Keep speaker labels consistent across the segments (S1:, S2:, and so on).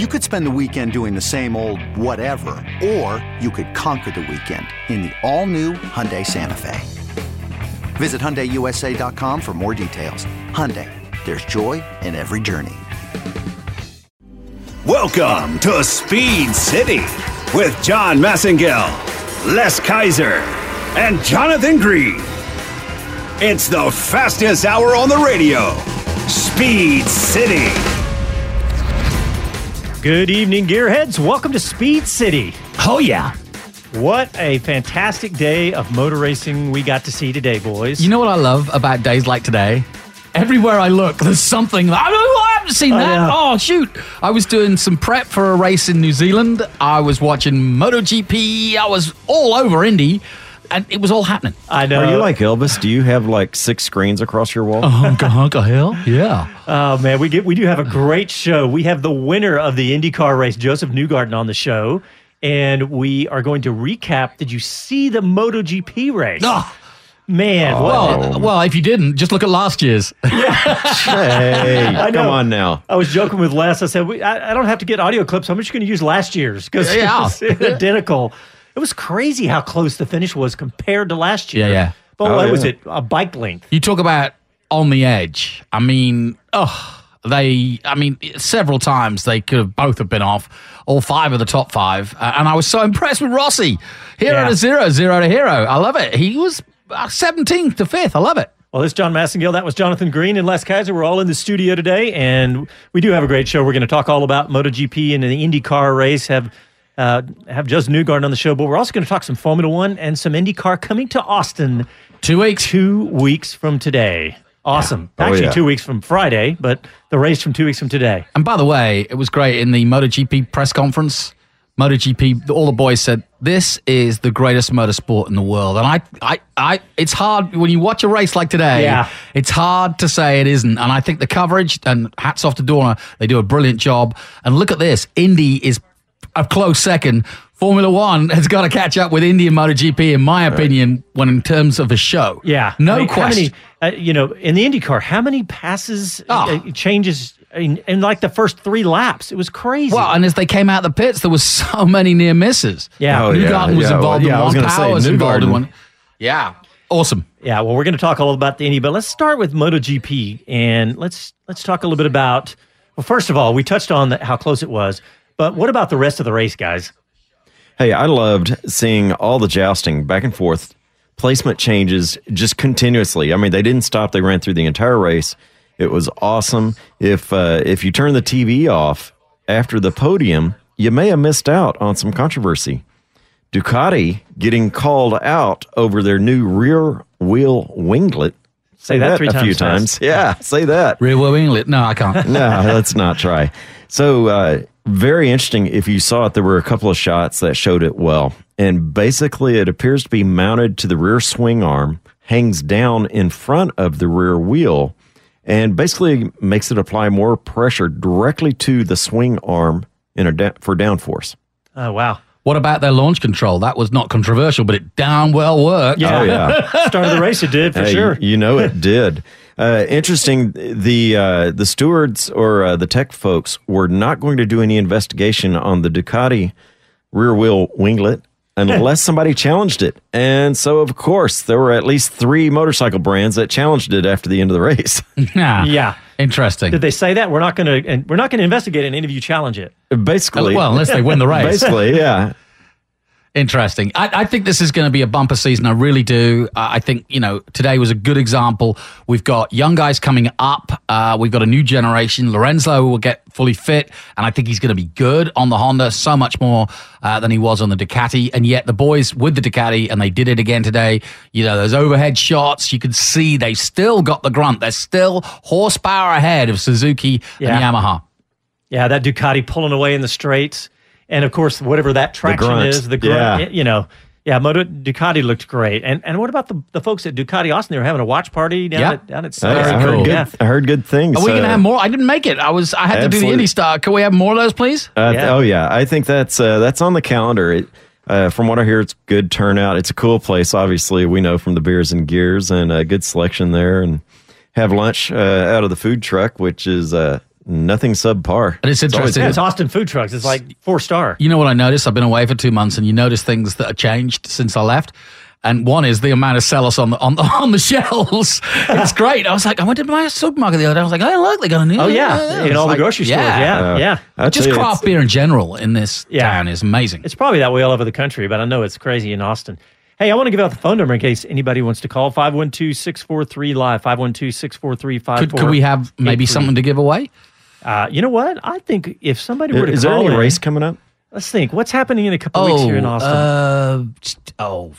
S1: You could spend the weekend doing the same old whatever, or you could conquer the weekend in the all-new Hyundai Santa Fe. Visit HyundaiUSA.com for more details. Hyundai, there's joy in every journey.
S2: Welcome to Speed City with John Massengill, Les Kaiser, and Jonathan Green. It's the fastest hour on the radio. Speed City.
S3: Good evening, Gearheads. Welcome to Speed City.
S4: Oh, yeah.
S3: What a fantastic day of motor racing we got to see today, boys.
S4: You know what I love about days like today? Everywhere I look, there's something. I, I haven't seen that.
S3: yeah.
S4: Oh, shoot. I was doing some prep for a race in New Zealand. I was watching MotoGP. I was all over Indy, and it was all happening.
S3: I know.
S5: Are you like Elvis? Do you have like six screens across your wall?
S4: Oh, hunka hunka hell. Yeah.
S3: Oh man, we get we do have a great show. We have the winner of the IndyCar race, Josef Newgarden, on the show, and we are going to recap. Did you see the MotoGP race?
S4: Oh,
S3: Man, what,
S4: well, uh, well, if you didn't, just look at last year's.
S5: hey,
S3: I know.
S5: come on now.
S3: I was joking with Les. I said, we, I, I don't have to get audio clips. I'm just going to use last year's because
S4: Yeah.
S3: it's identical. It was crazy how close the finish was compared to last year.
S4: Yeah, yeah.
S3: But
S5: Oh,
S3: what was it? A bike length.
S4: You talk about on the edge. I mean, oh, they. I mean, several times they could have both have been off. All five of the top five, uh, and I was so impressed with Rossi. Hero
S3: Yeah.
S4: to zero, zero to hero. I love it. He was seventeenth to fifth. I love it.
S3: Well, this is John Massengale. That was Jonathan Green and Les Kaiser. We're all in the studio today, and we do have a great show. We're going to talk all about MotoGP and the IndyCar race. Have uh, have Josef Newgarden on the show, but we're also going to talk some Formula One and some IndyCar coming to Austin
S4: Two weeks.
S3: two weeks from today. Awesome.
S5: Oh,
S3: Actually,
S5: yeah.
S3: two weeks from Friday, but the race from two weeks from today.
S4: And by the way, it was great in the MotoGP press conference. MotoGP, all the boys said, "This is the greatest motorsport in the world." And I, I, I, it's hard when you watch a race like today.
S3: Yeah.
S4: it's hard to say it isn't. And I think the coverage and hats off to Dorna, they do a brilliant job. And look at this, Indy is a close second. Formula One has got to catch up with Indian and MotoGP, in my opinion, when in terms of a show.
S3: Yeah,
S4: no
S3: I mean, how
S4: question.
S3: many, uh, you know, in the IndyCar, how many passes
S4: Oh.
S3: uh, changes in, in like the first three laps? It was crazy.
S4: Well, and as they came out the pits, there was so many near misses.
S3: Yeah.
S5: Oh, yeah,
S4: Newgarden was
S5: yeah,
S4: involved
S5: well, yeah,
S4: in
S5: was
S4: one.
S5: gonna say,
S4: Power was involved in one. Yeah, awesome.
S3: Yeah, well, we're going to talk all about the Indy, but let's start with MotoGP and let's let's talk a little bit about. Well, first of all, we touched on the, how close it was, but what about the rest of the race, guys?
S5: Hey, I loved seeing all the jousting back and forth, placement changes just continuously. I mean, they didn't stop; they ran through the entire race. It was awesome. If uh, if you turn the TV off after the podium, you may have missed out on some controversy. Ducati getting called out over their new rear wheel winglet.
S3: Say that three
S5: a few
S3: times
S5: times. Yeah, say that.
S4: Rear wheel winglet. No, I can't.
S5: no, let's not try. So, uh, very interesting. If you saw it, there were a couple of shots that showed it well. And basically, it appears to be mounted to the rear swing arm, hangs down in front of the rear wheel, and basically makes it apply more pressure directly to the swing arm in a da- for downforce.
S3: Oh wow!
S4: What about their launch control? That was not controversial, but it damn well worked.
S3: Yeah,
S5: Oh, yeah.
S3: start of the race, it did for
S5: Hey,
S3: sure.
S5: You know it did. Uh, interesting. The uh, the stewards or uh, the tech folks were not going to do any investigation on the Ducati rear wheel winglet unless somebody challenged it. And so, of course, there were at least three motorcycle brands that challenged it after the end of the race.
S4: Yeah.
S3: Yeah.
S4: Interesting.
S3: Did they say that we're not going to and we're not going to investigate and any of you challenge it?
S5: basically,
S4: well, unless they win the race.
S5: basically, yeah.
S4: Interesting. I, I think this is going to be a bumper season. I really do. Uh, I think, you know, today was a good example. We've got young guys coming up. Uh, we've got a new generation. Lorenzo will get fully fit, and I think he's going to be good on the Honda, so much more uh, than he was on the Ducati. And yet, the boys with the Ducati, and they did it again today. You know, those overhead shots, you can see they've still got the grunt. They're still horsepower ahead of Suzuki
S3: Yeah.
S4: and Yamaha.
S3: Yeah, that Ducati pulling away in the straights, and of course whatever that traction
S5: grunt.
S3: is, the grunt.
S5: Yeah.
S3: You know, yeah, Moto Ducati looked great. And and what about the, the folks at Ducati Austin? They were having a watch party down
S4: Yeah.
S3: at down at
S5: I, I
S3: Sunset.
S5: heard good.
S3: Yeah.
S5: I heard good things.
S4: Are we going to
S5: Uh,
S4: have more? I didn't make it. I was. I had to do the
S5: Absolutely.
S4: Indy Star. Can we have more of those, please?
S5: Uh,
S3: Yeah.
S5: Oh yeah, I think that's uh, that's on the calendar. It, uh, from what I hear, it's good turnout. It's a cool place. Obviously, we know from the beers and gears, and a good selection there. And have lunch uh, out of the food truck, which is uh, nothing subpar.
S4: And it's interesting.
S3: Yeah, it's Austin Food Trucks. It's like four star.
S4: You know what I noticed? I've been away for two months, and you notice things that have changed since I left. And one is the amount of sellers on the on the, on the shelves. It's great. I was like, I went to my supermarket the other day. I was like, oh look, they got a new.
S3: Oh yeah, in
S4: It's
S3: all
S4: like,
S3: the grocery stores. Yeah,
S5: Uh,
S3: yeah.
S5: I
S4: Just
S5: you,
S4: craft beer in general in this
S3: Yeah.
S4: town is amazing.
S3: It's probably that way all over the country, but I know it's crazy in Austin. Hey, I want to give out the phone number in case anybody wants to call 512 643 live, 512 643
S4: Could, could we have maybe something to give away?
S3: Uh, you know what? I think if somebody were to
S5: Is there
S3: call
S5: any
S3: in,
S5: race coming up?
S3: let's think. What's happening in a couple weeks here in Austin?
S4: uh, oh,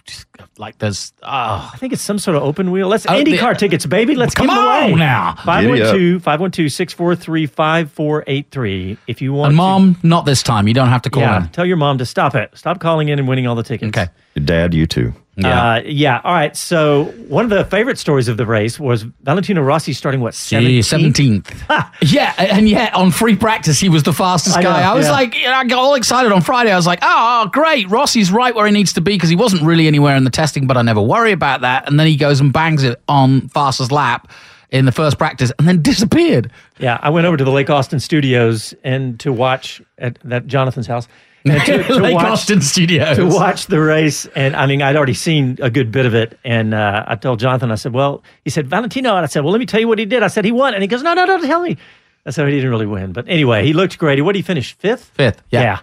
S4: like there's. Oh,
S3: I think it's some sort of open wheel. Let's
S4: Oh,
S3: IndyCar
S4: the-
S3: tickets, baby. Let's
S4: Come
S3: give them away
S4: now.
S3: 512 512 643 5483. If you want
S4: and
S3: to-
S4: mom, not this time. You don't have to call
S3: yeah,
S4: in.
S3: tell your mom to stop it. Stop calling in and winning all the tickets.
S4: Okay.
S5: Your dad, you too.
S4: Yeah.
S3: Uh, yeah. All right. So one of the favorite stories of the race was Valentino Rossi starting what 17th?
S4: 17th. yeah, and yet on free practice, he was the fastest
S3: I know,
S4: guy. I was
S3: yeah.
S4: like, you know, I got all excited on Friday. I was like, oh, great. Rossi's right where he needs to be because he wasn't really anywhere in the testing, but I never worry about that. And then he goes and bangs it on fastest lap in the first practice and then disappeared.
S3: Yeah. I went over to the Lake Austin studios and to watch at that Jonathan's house to, to
S4: Lake
S3: watch
S4: Austin Studios.
S3: to watch the race. And I mean, I'd already seen a good bit of it. And uh, I told Jonathan, I said, well, he said, Valentino. And I said, well, let me tell you what he did. I said, he won. And he goes, no, no, don't tell me. I said, he didn't really win. But anyway, he looked great. What did he finish? Fifth?
S4: Fifth, yeah.
S3: Yeah.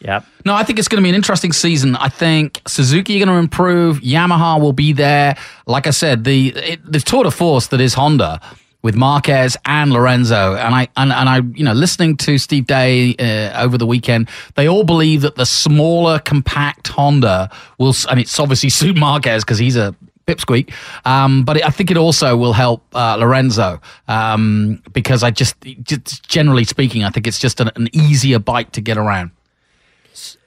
S3: Yeah.
S4: No, I think it's going to be an interesting season. I think Suzuki are going to improve. Yamaha will be there. Like I said, the it, the tour de force that is Honda with Marquez and Lorenzo, and I and, and I, you know, listening to Steve Day uh, over the weekend, they all believe that the smaller, compact Honda will, and it's obviously suit Marquez because he's a pipsqueak. Um, but I think it also will help uh, Lorenzo um, because I just, just generally speaking, I think it's just an, an easier bike to get around,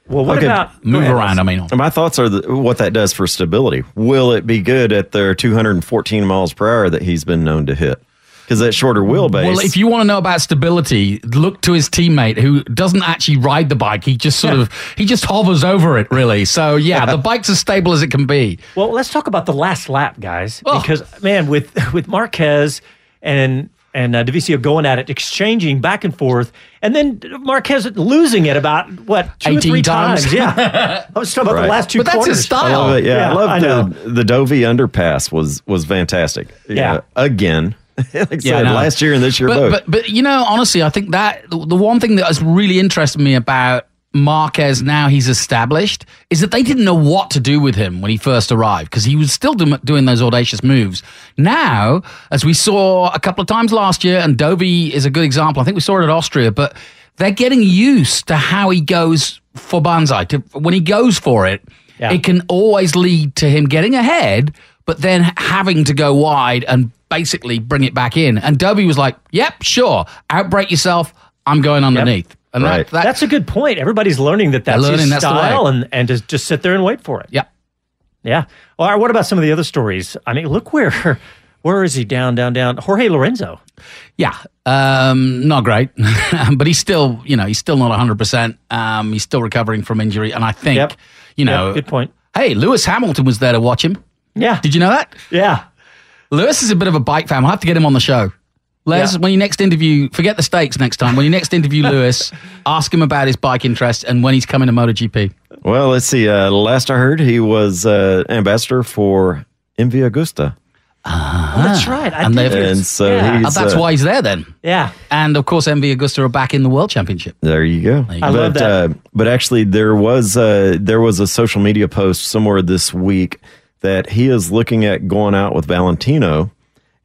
S3: Well, what
S5: Okay,
S3: about
S4: move
S3: ahead,
S4: around. I mean.
S5: My thoughts are the, what that does for stability. Will it be good at their 214 miles per hour that he's been known to hit? Because that shorter wheelbase.
S4: Well, if you want to know about stability, look to his teammate who doesn't actually ride the bike. He just sort of he just hovers over it, really. So yeah, the bike's as stable as it can be.
S3: Well, let's talk about the last lap, guys,
S4: Oh.
S3: because man, with with Marquez and and uh, Dovizioso going at it, exchanging back and forth, and then Marquez losing it about what two or three
S4: times.
S3: times. Yeah, I was talking about the last two
S4: But that's
S3: quarters.
S4: his style.
S5: I love it. Yeah,
S3: Yeah,
S5: I love
S3: I
S5: the
S3: know.
S5: the Dovi underpass was was fantastic.
S3: Yeah.
S5: again, like
S4: Yeah,
S5: said, last year and this year
S4: but,
S5: both.
S4: But but you know, honestly, I think that the the one thing that has really interested me about Marquez now he's established is that they didn't know what to do with him when he first arrived because he was still do- doing those audacious moves. Now, as we saw a couple of times last year, and Dovi is a good example. I think we saw it at Austria, but they're getting used to how he goes for Banzai. To, when he goes for it,
S3: Yeah.
S4: it can always lead to him getting ahead, but then having to go wide and basically bring it back in. And Dovi was like, "Yep, sure, outbrake yourself. I'm going underneath." And
S5: Right.
S4: that, that,
S3: That's a good point. Everybody's learning that that's
S4: learning
S3: his
S4: that's
S3: style, and and just just sit there and wait for it.
S4: yeah.
S3: Yeah. All right. What about some of the other stories? I mean, look where where is he? Down, down, down. Jorge Lorenzo.
S4: Yeah, um, not great, but he's still, you know, he's still not 100%. Um, he's still recovering from injury. And I think,
S3: Yep.
S4: you know,
S3: Yep, good point.
S4: hey, Lewis Hamilton was there to watch him.
S3: Yeah.
S4: Did you know that?
S3: Yeah.
S4: Lewis is a bit of a bike fan. I'll have to get him on the show. Les,
S3: Yeah.
S4: when you next interview, forget the stakes next time. When you next interview Lewis, ask him about his bike interest and when he's coming to MotoGP.
S5: well, let's see. Uh, last I heard, he was uh, ambassador for MV Agusta,
S3: Oh, that's right. I
S4: And
S3: did
S5: and so
S3: yeah.
S5: he's
S4: Oh, that's
S5: uh,
S4: why he's there then.
S3: yeah.
S4: And of course, MV Agusta are back in the World Championship.
S5: There you go.
S4: you
S3: I
S5: but,
S3: love that.
S5: Uh, but actually, there was uh, there was a social media post somewhere this week that he is looking at going out with Valentino,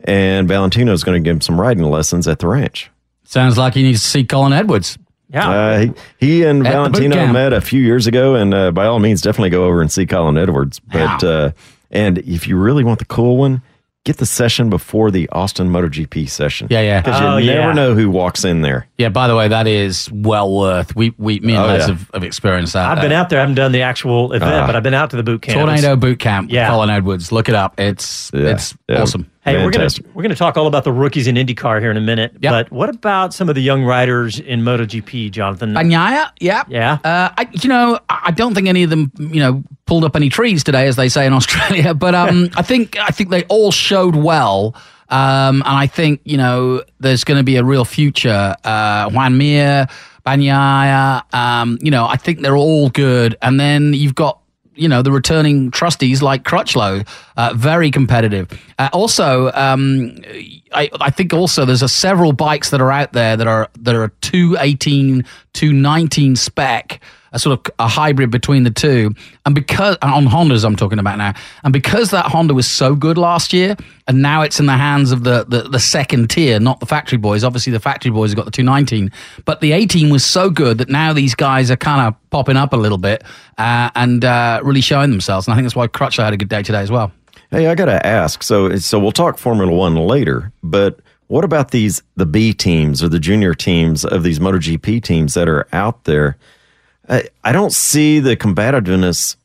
S5: and Valentino is going to give him some riding lessons at the ranch.
S4: Sounds like he needs to see Colin Edwards.
S3: Yeah.
S5: Uh, he, he and
S4: At
S5: Valentino met a few years ago, and uh, by all means, definitely go over and see Colin Edwards. But
S4: Wow.
S5: uh, and if you really want the cool one, get the session before the Austin MotoGP session.
S4: Yeah, yeah.
S5: Because
S3: Oh,
S5: you
S3: yeah.
S5: never know who walks in there.
S4: Yeah, by the way, that is well worth. We, we me and
S5: Oh,
S4: Les
S5: yeah.
S4: have, have experienced that.
S3: I've been out there. I haven't done the actual event,
S5: Ah.
S3: but I've been out to the boot camp.
S4: Tornado Boot Camp
S3: Yeah.
S4: Colin Edwards. Look it up. It's
S5: Yeah.
S4: it's
S5: Yeah.
S4: awesome.
S3: Hey, we're gonna
S5: Fantastic.
S3: we're gonna talk all about the rookies in IndyCar here in a minute.
S4: Yep.
S3: But what about some of the young riders in MotoGP, Jonathan?
S4: Bagnaia, yeah,
S3: Yeah.
S4: Uh, I, you know, I don't think any of them, you know, pulled up any trees today, as they say in Australia. But um, I think I think they all showed well. Um, and I think, you know, there's going to be a real future. Uh, Joan Mir, Bagnaia, um, you know, I think they're all good. And then you've got you know the returning trustees like Crutchlow, uh, very competitive. Uh, also, um, I, I, think also there's a several bikes that are out there that are that are 218, 219 spec a sort of a hybrid between the two. And because on Hondas, I'm talking about now, and because that Honda was so good last year, and now it's in the hands of the the, the second tier, not the factory boys. Obviously, the factory boys have got the 219, but the 18 was so good that now these guys are kind of popping up a little bit uh, and uh, really showing themselves. And I think that's why Crutchlow had a good day today as well.
S5: Hey, I got to ask. So, so we'll talk Formula One later, but what about these the B teams or the junior teams of these MotoGP teams that are out there? I, don't see the combativeness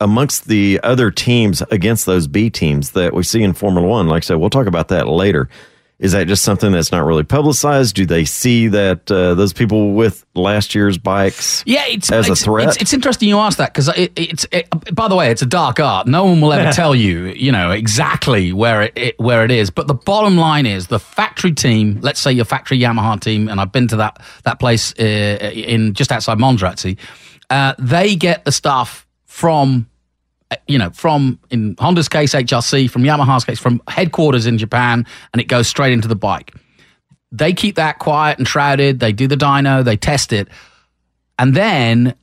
S5: amongst the other teams against those B teams that we see in Formula One. Like I said, we'll talk about that later. Is that just something that's not really publicized? Do they see that uh, those people with last year's bikes
S4: yeah, it's,
S5: as
S4: it's,
S5: a threat?
S4: It's, it's, interesting you ask that because it, it's it, by the way, it's a dark art. No one will ever tell you, you know, exactly where it, where it is. But the bottom line is the factory team. Let's say your factory Yamaha team, and I've been to that that place uh, in just outside. Actually, uh, they get the stuff from Uh, you know, from in Honda's case, HRC, from Yamaha's case, from headquarters in Japan, and it goes straight into the bike. They keep that quiet and shrouded. They do the dyno, they test it. And then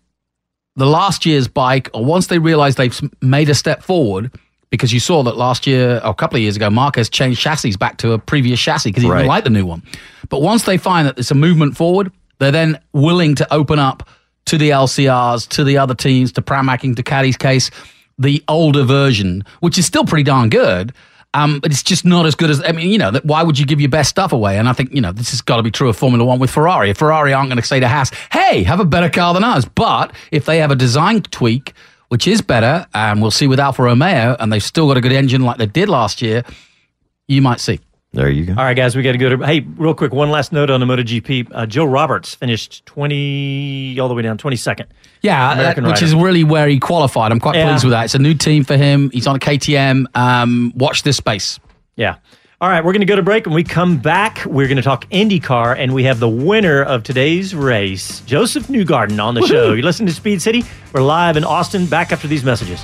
S4: the last year's bike, or once they realize they've made a step forward, because you saw that last year, or a couple of years ago, Marquez changed chassis back to a previous chassis because he right. didn't like the new one. But once they find that it's a movement forward, they're then willing to open up to the LCRs, to the other teams, to Pramac, to Caddy's case the older version, which is still pretty darn good. Um, but it's just not as good as I mean, you know, why would you give your best stuff away? And I think you know this has got to be true of Formula One with Ferrari. Ferrari aren't going to say to Haas, "Hey, have a better car than us," but if they have a design tweak which is better, and we'll see with Alfa Romeo, and they've still got a good engine like they did last year, you might see.
S5: There you go.
S3: All right, guys, we got to go to. Hey, real quick, one last note on the MotoGP. Uh, Joe Roberts finished 20, all the way down, 22nd.
S4: Yeah, that, which rider. is really where he qualified. I'm quite yeah. pleased with that. It's a new team for him. He's on a KTM. Um, watch this space.
S3: Yeah. All right, we're going to go to break. When we come back, we're going to talk IndyCar, and we have the winner of today's race, Josef Newgarden, on the Woo-hoo. show. You listen to Speed City. We're live in Austin. Back after these messages.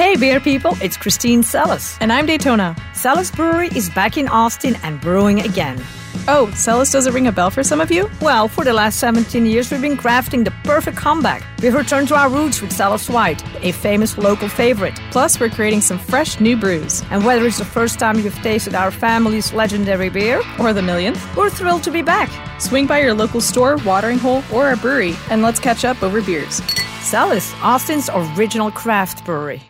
S6: Hey, beer people, it's Christine Celis.
S7: And I'm Daytona.
S6: Celis Brewery is back in Austin and brewing again.
S7: Oh, Celis doesn't ring a bell for some of you?
S6: Well, for the last 17 years, we've been crafting the perfect comeback. We've returned to our roots with Celis White, a famous local favorite.
S7: Plus, we're creating some fresh new brews.
S6: And whether it's the first time you've tasted our family's legendary beer,
S7: or the millionth,
S6: we're thrilled to be back.
S7: Swing by your local store, watering hole, or our brewery, and let's catch up over beers.
S6: Celis, Austin's original craft brewery.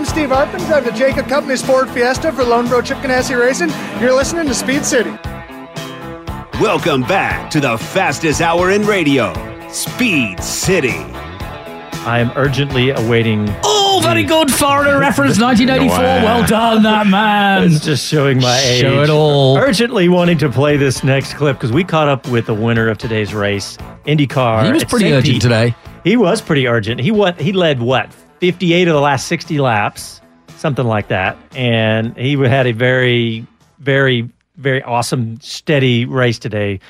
S8: I'm Steve Arpin, drive the Jacob Company Sport Fiesta for Loenbro Chip Ganassi Racing. You're listening to Speed City.
S2: Welcome back to the fastest hour in radio, Speed City.
S3: I am urgently awaiting.
S4: Oh, very good Florida reference, 1984. Wow. Well done, that man.
S3: It's just showing my age.
S4: Show it all.
S3: Urgently wanting to play this next clip because we caught up with the winner of today's race, IndyCar.
S4: He was pretty urgent
S3: Pete.
S4: today.
S3: He was pretty urgent. He what? He led what? 58 of the last 60 laps, something like that. And he had a very, very, very awesome, steady race today.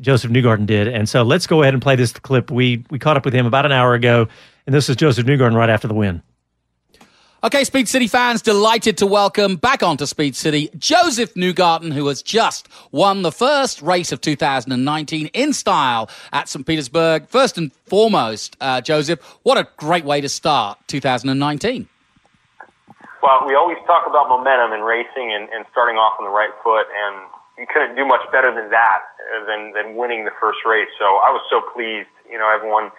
S3: Josef Newgarden did. And so let's go ahead and play this clip. We we caught up with him about an hour ago, and this is Josef Newgarden right after the win.
S4: Okay, Speed City fans, delighted to welcome back onto Speed City Josef Newgarden, who has just won the first race of 2019 in style at St. Petersburg. First and foremost, uh, Josef, what a great way to start 2019.
S9: Well, we always talk about momentum in racing and, and starting off on the right foot, and you couldn't do much better than that, uh, than, than winning the first race. So I was so pleased. You know, everyone,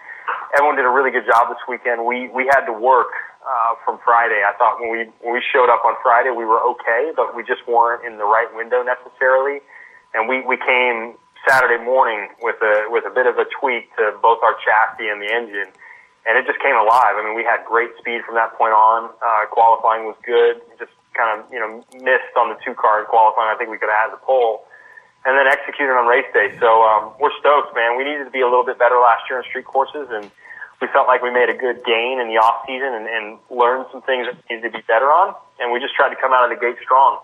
S9: everyone did a really good job this weekend. We, we had to work uh, from Friday. I thought when we when we showed up on Friday, we were okay, but we just weren't in the right window necessarily. And we we came Saturday morning with a with a bit of a tweak to both our chassis and the engine, and it just came alive. I mean, we had great speed from that point on. Uh, qualifying was good. Just kind of you know missed on the two car in qualifying. I think we could have had the pole. And then executed on race day. So um, we're stoked, man. We needed to be a little bit better last year on street courses, and we felt like we made a good gain in the off season and, and learned some things that needed to be better on. And we just tried to come out of the gate strong.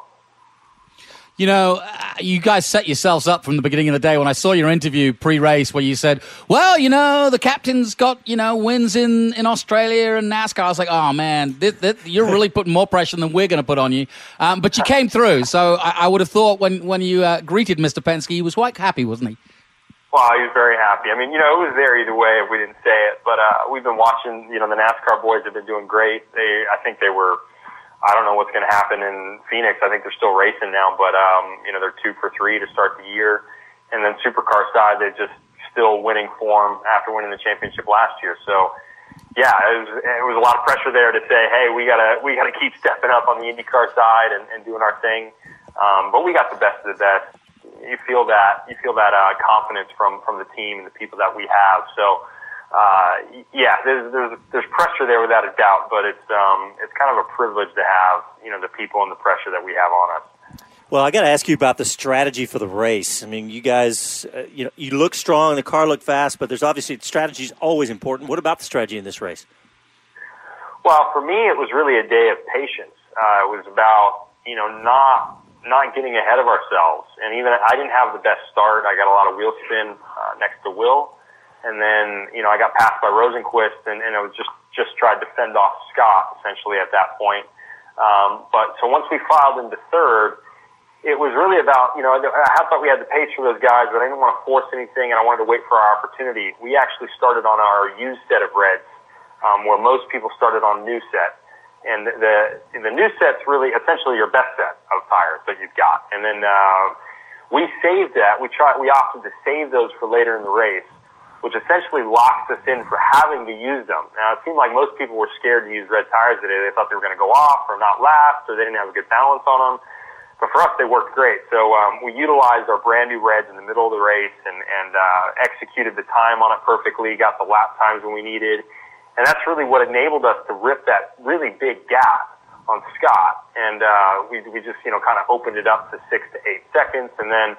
S4: You know, uh, you guys set yourselves up from the beginning of the day. When I saw your interview pre-race, where you said, "Well, you know, the captain's got you know wins in in Australia and NASCAR," I was like, "Oh man, this, this, you're really putting more pressure than we're going to put on you." Um, but you came through, so I, I, would have thought when when you uh, greeted Mr. Penske, he was quite happy, wasn't he?
S9: Well, he was very happy. I mean, you know, it was there either way if we didn't say it. But uh, we've been watching. You know, the NASCAR boys have been doing great. They, I think they were. I don't know what's going to happen in Phoenix. I think they're still racing now, but um, you know, they're two for three to start the year. And then Supercar side, they're just still winning form after winning the championship last year. So, yeah, it was, it was a lot of pressure there to say, hey, we gotta we gotta keep stepping up on the IndyCar side and, and doing our thing. Um, but we got the best of the best you feel that you feel that uh, confidence from from the team and the people that we have. So uh, yeah, there's there's there's pressure there without a doubt, but it's um, it's kind of a privilege to have you know the people and the pressure that we have on us.
S10: Well, I got to ask you about the strategy for the race. I mean, you guys, uh, you know, you look strong, the car looked fast, but there's obviously strategy is always important. What about the strategy in this race?
S9: Well, for me, it was really a day of patience. Uh, it was about you know not not getting ahead of ourselves. And even I didn't have the best start. I got a lot of wheel spin uh, next to Will, and then you know I got passed by Rosenqvist, and, and I was just just tried to fend off Scott essentially at that point. Um, but so once we filed into third, it was really about you know I thought we had the pace for those guys, but I didn't want to force anything, and I wanted to wait for our opportunity. We actually started on our used set of reds, um, where most people started on new set and the the new set's really essentially your best set of tires that you've got. And then uh, we saved that. We tried. We opted to save those for later in the race, which essentially locks us in for having to use them. Now it seemed like most people were scared to use red tires today. They thought they were going to go off or not last, or they didn't have a good balance on them. But for us, they worked great. So um, we utilized our brand new reds in the middle of the race and, and uh, executed the time on it perfectly. Got the lap times when we needed and that's really what enabled us to rip that really big gap on Scott. And uh, we, we just, you know, kind of opened it up to six to eight seconds. And then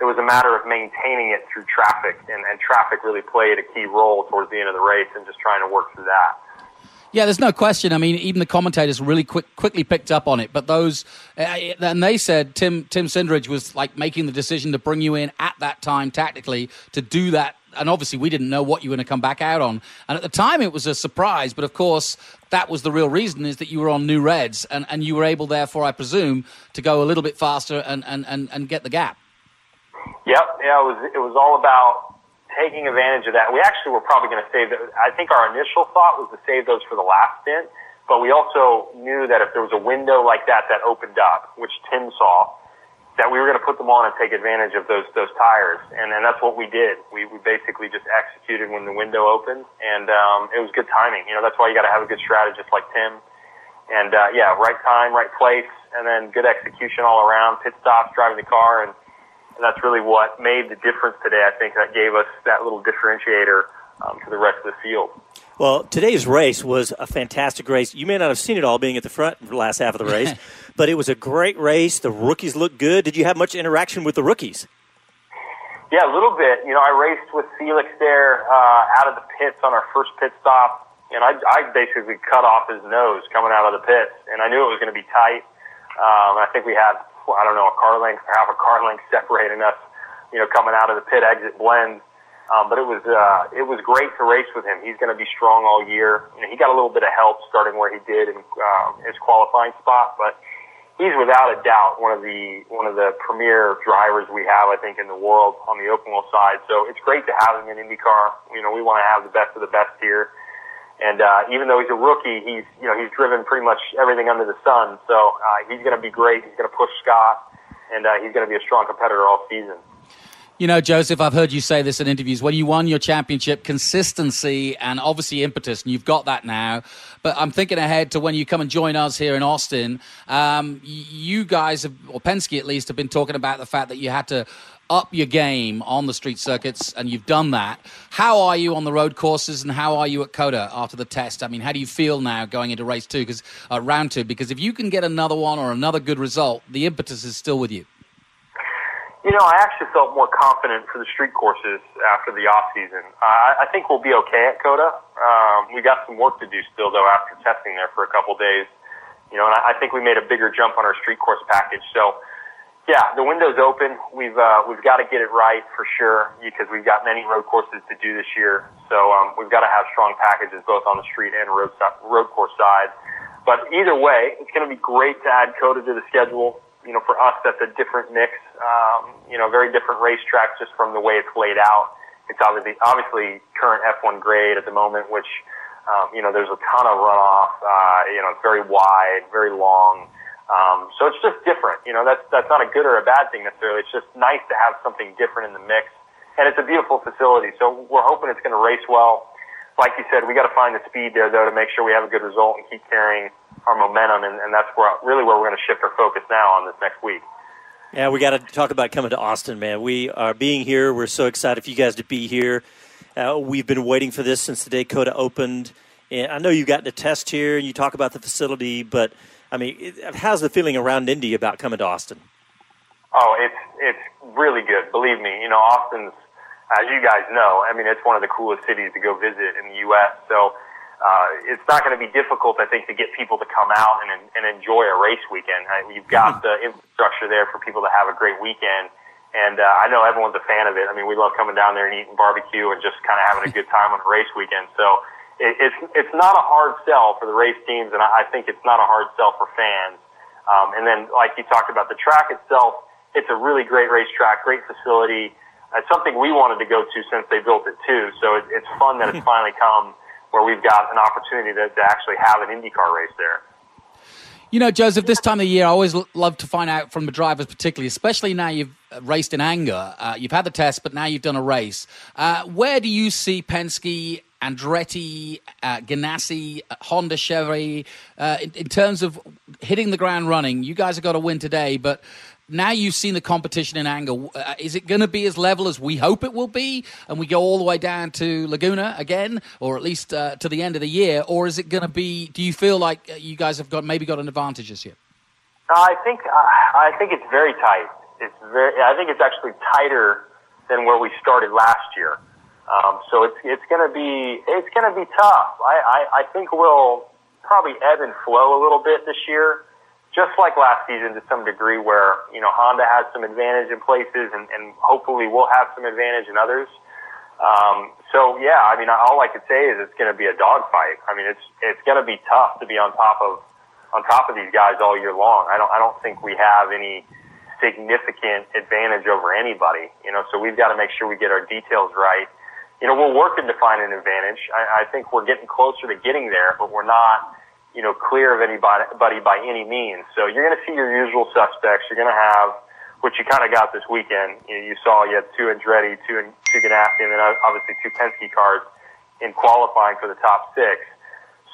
S9: it was a matter of maintaining it through traffic. And, and traffic really played a key role towards the end of the race and just trying to work through that.
S4: Yeah, there's no question. I mean, even the commentators really quick, quickly picked up on it. But those, uh, and they said Tim Tim Cindric was like making the decision to bring you in at that time tactically to do that and obviously we didn't know what you were going to come back out on. And at the time, it was a surprise. But of course, that was the real reason is that you were on new reds, and, and you were able, therefore, I presume, to go a little bit faster and, and, and, and get the gap.
S9: Yep, yeah, it was it was all about taking advantage of that. We actually were probably going to save. The, I think our initial thought was to save those for the last stint, but we also knew that if there was a window like that that opened up, which Tim saw, that we were going to put them on and take advantage of those those tires, and and that's what we did. We we basically just executed when the window opened, and um, it was good timing. You know, that's why you got to have a good strategist like Tim, and uh, yeah, right time, right place, and then good execution all around. Pit stops, driving the car, and, and that's really what made the difference today. I think that gave us that little differentiator um, to the rest of the field.
S10: Well, today's race was a fantastic race. You may not have seen it all being at the front the last half of the race, but it was a great race. The rookies looked good. Did you have much interaction with the rookies?
S9: Yeah, a little bit. You know, I raced with Felix there uh, out of the pits on our first pit stop, and I, I basically cut off his nose coming out of the pits, and I knew it was going to be tight. Um, I think we had, I don't know, a car length, or half a car length separating us you know, coming out of the pit exit blend. Um, but it was uh, it was great to race with him. He's going to be strong all year. You know, he got a little bit of help starting where he did in uh, his qualifying spot, but he's without a doubt one of the one of the premier drivers we have, I think, in the world on the open wheel side. So it's great to have him in IndyCar. You know, we want to have the best of the best here. And uh, even though he's a rookie, he's you know he's driven pretty much everything under the sun. So uh, he's going to be great. He's going to push Scott, and uh, he's going to be a strong competitor all season.
S4: You know, Josef, I've heard you say this in interviews. When you won your championship, consistency and obviously impetus, and you've got that now. But I'm thinking ahead to when you come and join us here in Austin. Um, you guys, have, or Penske at least, have been talking about the fact that you had to up your game on the street circuits, and you've done that. How are you on the road courses, and how are you at COTA after the test? I mean, how do you feel now going into race two, because uh, round two? Because if you can get another one or another good result, the impetus is still with you.
S9: You know, I actually felt more confident for the street courses after the off season. Uh, I think we'll be okay at COTA. Um, we got some work to do still, though, after testing there for a couple days. You know, and I, I think we made a bigger jump on our street course package. So, yeah, the window's open. We've uh, we've got to get it right for sure because we've got many road courses to do this year. So um, we've got to have strong packages both on the street and road road course side. But either way, it's going to be great to add COTA to the schedule you know, for us, that's a different mix. Um, you know, very different racetrack just from the way it's laid out. It's obviously obviously current F1 grade at the moment, which um, you know there's a ton of runoff. Uh, you know, it's very wide, very long. Um, so it's just different. You know, that's that's not a good or a bad thing necessarily. It's just nice to have something different in the mix, and it's a beautiful facility. So we're hoping it's going to race well. Like you said, we got to find the speed there though to make sure we have a good result and keep carrying our momentum, and, and that's where really where we're going to shift our focus now on this next week.
S10: Yeah, we got to talk about coming to Austin, man. We are being here. We're so excited for you guys to be here. Uh, we've been waiting for this since the day COTA opened. And I know you got to test here and you talk about the facility, but I mean, it, how's the feeling around Indy about coming to Austin?
S9: Oh, it's it's really good. Believe me, you know Austin's, as you guys know, I mean it's one of the coolest cities to go visit in the U.S. So uh, it's not going to be difficult, I think, to get people to come out and, and enjoy a race weekend. Uh, you've got mm-hmm. the infrastructure there for people to have a great weekend. And uh, I know everyone's a fan of it. I mean, we love coming down there and eating barbecue and just kind of having a good time on a race weekend. So it, it's it's not a hard sell for the race teams, and I, I think it's not a hard sell for fans. Um, and then, like you talked about, the track itself, it's a really great racetrack, great facility. It's something we wanted to go to since they built it too. So it, it's fun that it's finally come where we've got an opportunity to, to actually have an IndyCar race there.
S4: You know, Josef, this time of year, I always love to find out from the drivers, particularly, especially now you've uh, raced in anger. Uh, you've had the test, but now you've done a race. Uh, where do you see Penske, Andretti, uh, Ganassi, uh, Honda, Chevy, uh, in, in terms of hitting the ground running? You guys have got to win today, but now you've seen the competition in anger. Uh, is it going to be as level as we hope it will be, and we go all the way down to Laguna again, or at least uh, to the end of the year, or is it going to be? Do you feel like uh, you guys have got maybe got an advantage this year?
S9: I think uh, I think it's very tight. It's very. I think it's actually tighter than where we started last year. Um, so it's it's going to be it's going to be tough. I, I I think we'll probably ebb and flow a little bit this year just like last season to some degree where, you know, Honda has some advantage in places and, and hopefully we'll have some advantage in others. Um, so yeah, I mean, all I could say is it's going to be a dogfight. I mean, it's, it's going to be tough to be on top of, on top of these guys all year long. I don't, I don't think we have any significant advantage over anybody, you know, so we've got to make sure we get our details right. You know, we're working to find an advantage. I, I think we're getting closer to getting there, but we're not, you know, clear of anybody by any means. So you're going to see your usual suspects. You're going to have, which you kind of got this weekend. You, know, you saw you had two Andretti, two two Ganassi, and then uh, obviously two Penske cars in qualifying for the top six.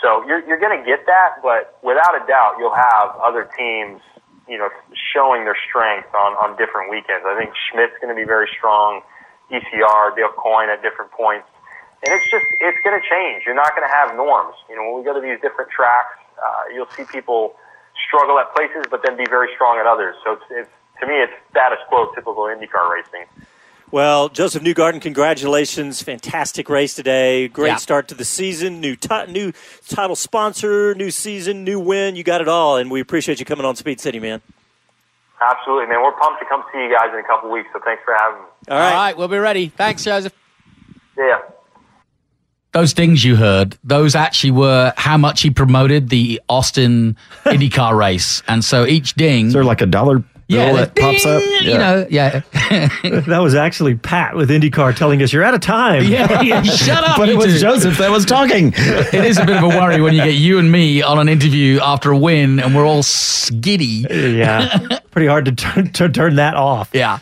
S9: So you're you're going to get that, but without a doubt, you'll have other teams, you know, showing their strength on on different weekends. I think Schmidt's going to be very strong. ECR, Dale Coyne at different points and it's just it's going to change. You're not going to have norms. You know, when we go to these different tracks, uh, you'll see people struggle at places, but then be very strong at others. So it's, it's to me, it's status quo, typical IndyCar racing.
S10: Well, Josef Newgarden, congratulations! Fantastic race today. Great yeah. start to the season. New t- new title sponsor, new season, new win. You got it all, and we appreciate you coming on Speed City, man.
S9: Absolutely, man. We're pumped to come see you guys in a couple weeks. So thanks for having me.
S4: All right. we'll be ready. Thanks, Josef.
S9: Yeah.
S4: Those things you heard, those actually were how much he promoted the Austin IndyCar race. And so each ding.
S5: Is there like a dollar bill
S4: Yeah,
S5: that pops up?
S4: you know, yeah.
S3: that was actually Pat with IndyCar telling us you're out of time.
S4: Yeah, yeah, shut up.
S5: But it was
S4: two.
S5: Josef that was talking.
S4: It is a bit of a worry when you get you and me on an interview after a win and we're all skiddy.
S3: yeah, pretty hard to turn, to turn that off.
S4: Yeah.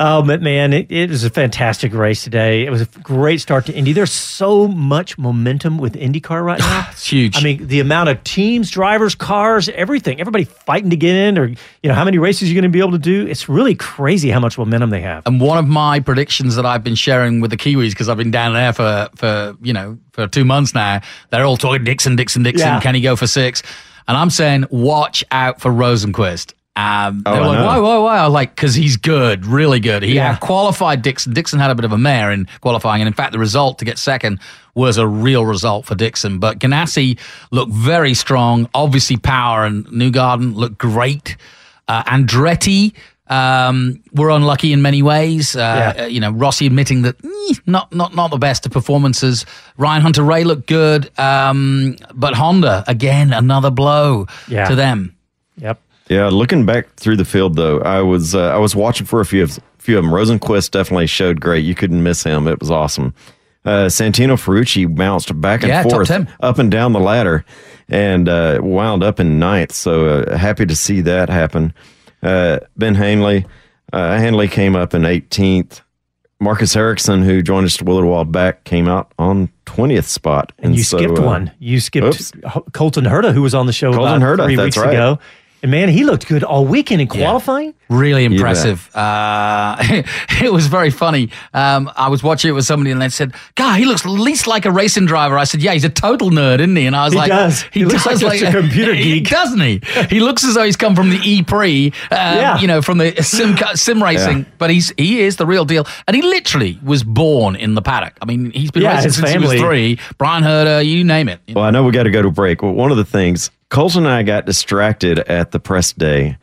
S3: Oh, but man, it, it was a fantastic race today. It was a great start to Indy. There's so much momentum with IndyCar right now.
S4: it's huge.
S3: I mean, the amount of teams, drivers, cars, everything, everybody fighting to get in, or you know, how many races you're going to be able to do. It's really crazy how much momentum they have.
S4: And one of my predictions that I've been sharing with the Kiwis because I've been down there for for you know for two months now. They're all talking Dixon, Dixon, Dixon.
S3: Yeah.
S4: Can he go for six? And I'm saying, watch out for Rosenqvist. Um,
S5: Oh,
S4: they were like, why, why, why? I was like, because he's good, really good. He
S3: Yeah.
S4: qualified Dixon. Dixon had a bit of a mare in qualifying, and in fact, the result to get second was a real result for Dixon. But Ganassi looked very strong. Obviously, Power and Newgarden looked great. Uh, Andretti um, were unlucky in many ways. Uh,
S3: Yeah.
S4: You know, Rossi admitting that eh, not not not the best of performances. Ryan Hunter-Reay looked good, um, but Honda again another blow
S3: Yeah.
S4: to them.
S3: Yep.
S5: Yeah, looking back through the field though, I was uh, I was watching for a few of few of them. Rosenqvist definitely showed great. You couldn't miss him. It was awesome. Uh, Santino Ferrucci bounced back and
S4: Yeah,
S5: forth, up and down the ladder, and uh, wound up in ninth. So uh, happy to see that happen. Uh, ben Hanley, uh, Hanley came up in 18th. Marcus Ericsson, who joined us a little while back, came out on 20th spot.
S3: And you
S5: so,
S3: skipped one. You skipped
S5: oops.
S3: Colton Herta, who was on the show
S5: Colton
S3: about
S5: Herta,
S3: three weeks
S5: right.
S3: ago. And man, he looked good all weekend in qualifying.
S4: Really impressive. Uh, it was very funny. Um, I was watching it with somebody and they said, God, he looks least like a racing driver. I said, Yeah, he's a total nerd, isn't he? And I was
S3: He
S4: like,
S3: does. He looks like just a computer
S4: he-
S3: geek.
S4: Doesn't he? He looks as though he's come from the E Prix, um,
S3: Yeah.
S4: you know, from the sim, sim racing, but he's he is the real deal. And he literally was born in the paddock. I mean, he's been
S3: Yeah,
S4: racing
S3: his
S4: since he was three. Bryan Herta, you name it.
S5: Well, I know we got to go to break. Well, one of the things, Colton and I got distracted at the press day,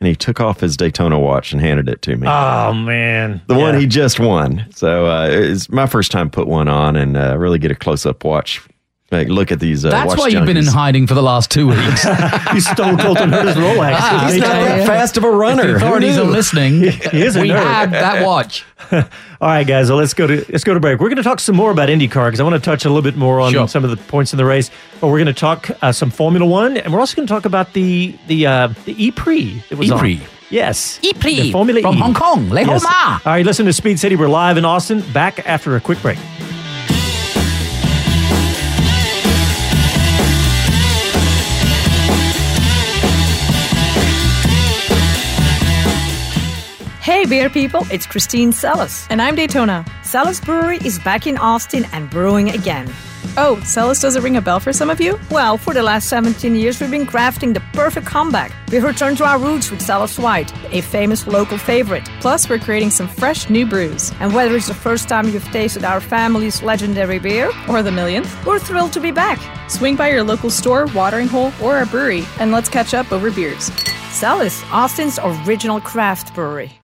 S5: and he took off his Daytona watch and handed it to me.
S3: Oh man,
S5: the one he just won. So uh, it's my first time put one on and uh, really get a close up watch. Like, look at these. Uh,
S4: That's
S5: watch
S4: why you've been in hiding for the last two weeks.
S3: you stole Colton Herta's Rolex.
S4: Ah,
S5: He's not that fast of a runner.
S4: If the authorities
S5: Who
S4: are
S5: knew?
S4: listening,
S3: He is a
S4: we
S3: nerd.
S4: have that watch.
S3: All right, guys. Well, let's go to let's go to break. We're going to talk some more about IndyCar because I want to touch a little bit more on
S4: Sure.
S3: some of the points in the race. But we're going to talk uh, some Formula One, and we're also going to talk about the the uh, the E Prix. It was.
S4: E-Prix.
S3: Yes,
S4: E-Prix
S3: The Formula
S4: from
S3: E.
S4: Hong Kong. Le
S3: Yes.
S4: Homa.
S3: All right, listen to Speed City. We're live in Austin. Back after a quick break.
S6: Hey, beer people, it's Christine Celis.
S7: And I'm Daytona.
S6: Celis Brewery is back in Austin and brewing again.
S7: Oh, Celis does it ring a bell for some of you?
S6: Well, for the last 17 years, we've been crafting the perfect comeback. We've returned to our roots with Celis White, a famous local favorite.
S7: Plus, we're creating some fresh new brews.
S6: And whether it's the first time you've tasted our family's legendary beer,
S7: Or the millionth.
S6: we're thrilled to be back.
S7: Swing by your local store, watering hole, or our brewery, and let's catch up over beers.
S6: Celis, Austin's original craft brewery.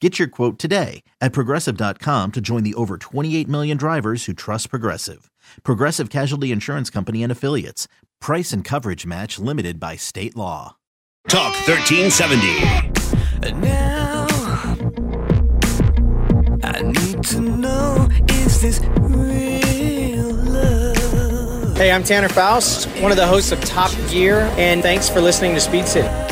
S11: Get your quote today at progressive.com to join the over 28 million drivers who trust Progressive. Progressive Casualty Insurance Company and Affiliates. Price and coverage match limited by state law.
S2: Talk 1370.
S12: Now, I need to know is this real love? Hey, I'm Tanner Faust, one of the hosts of Top Gear, and thanks for listening to Speed City.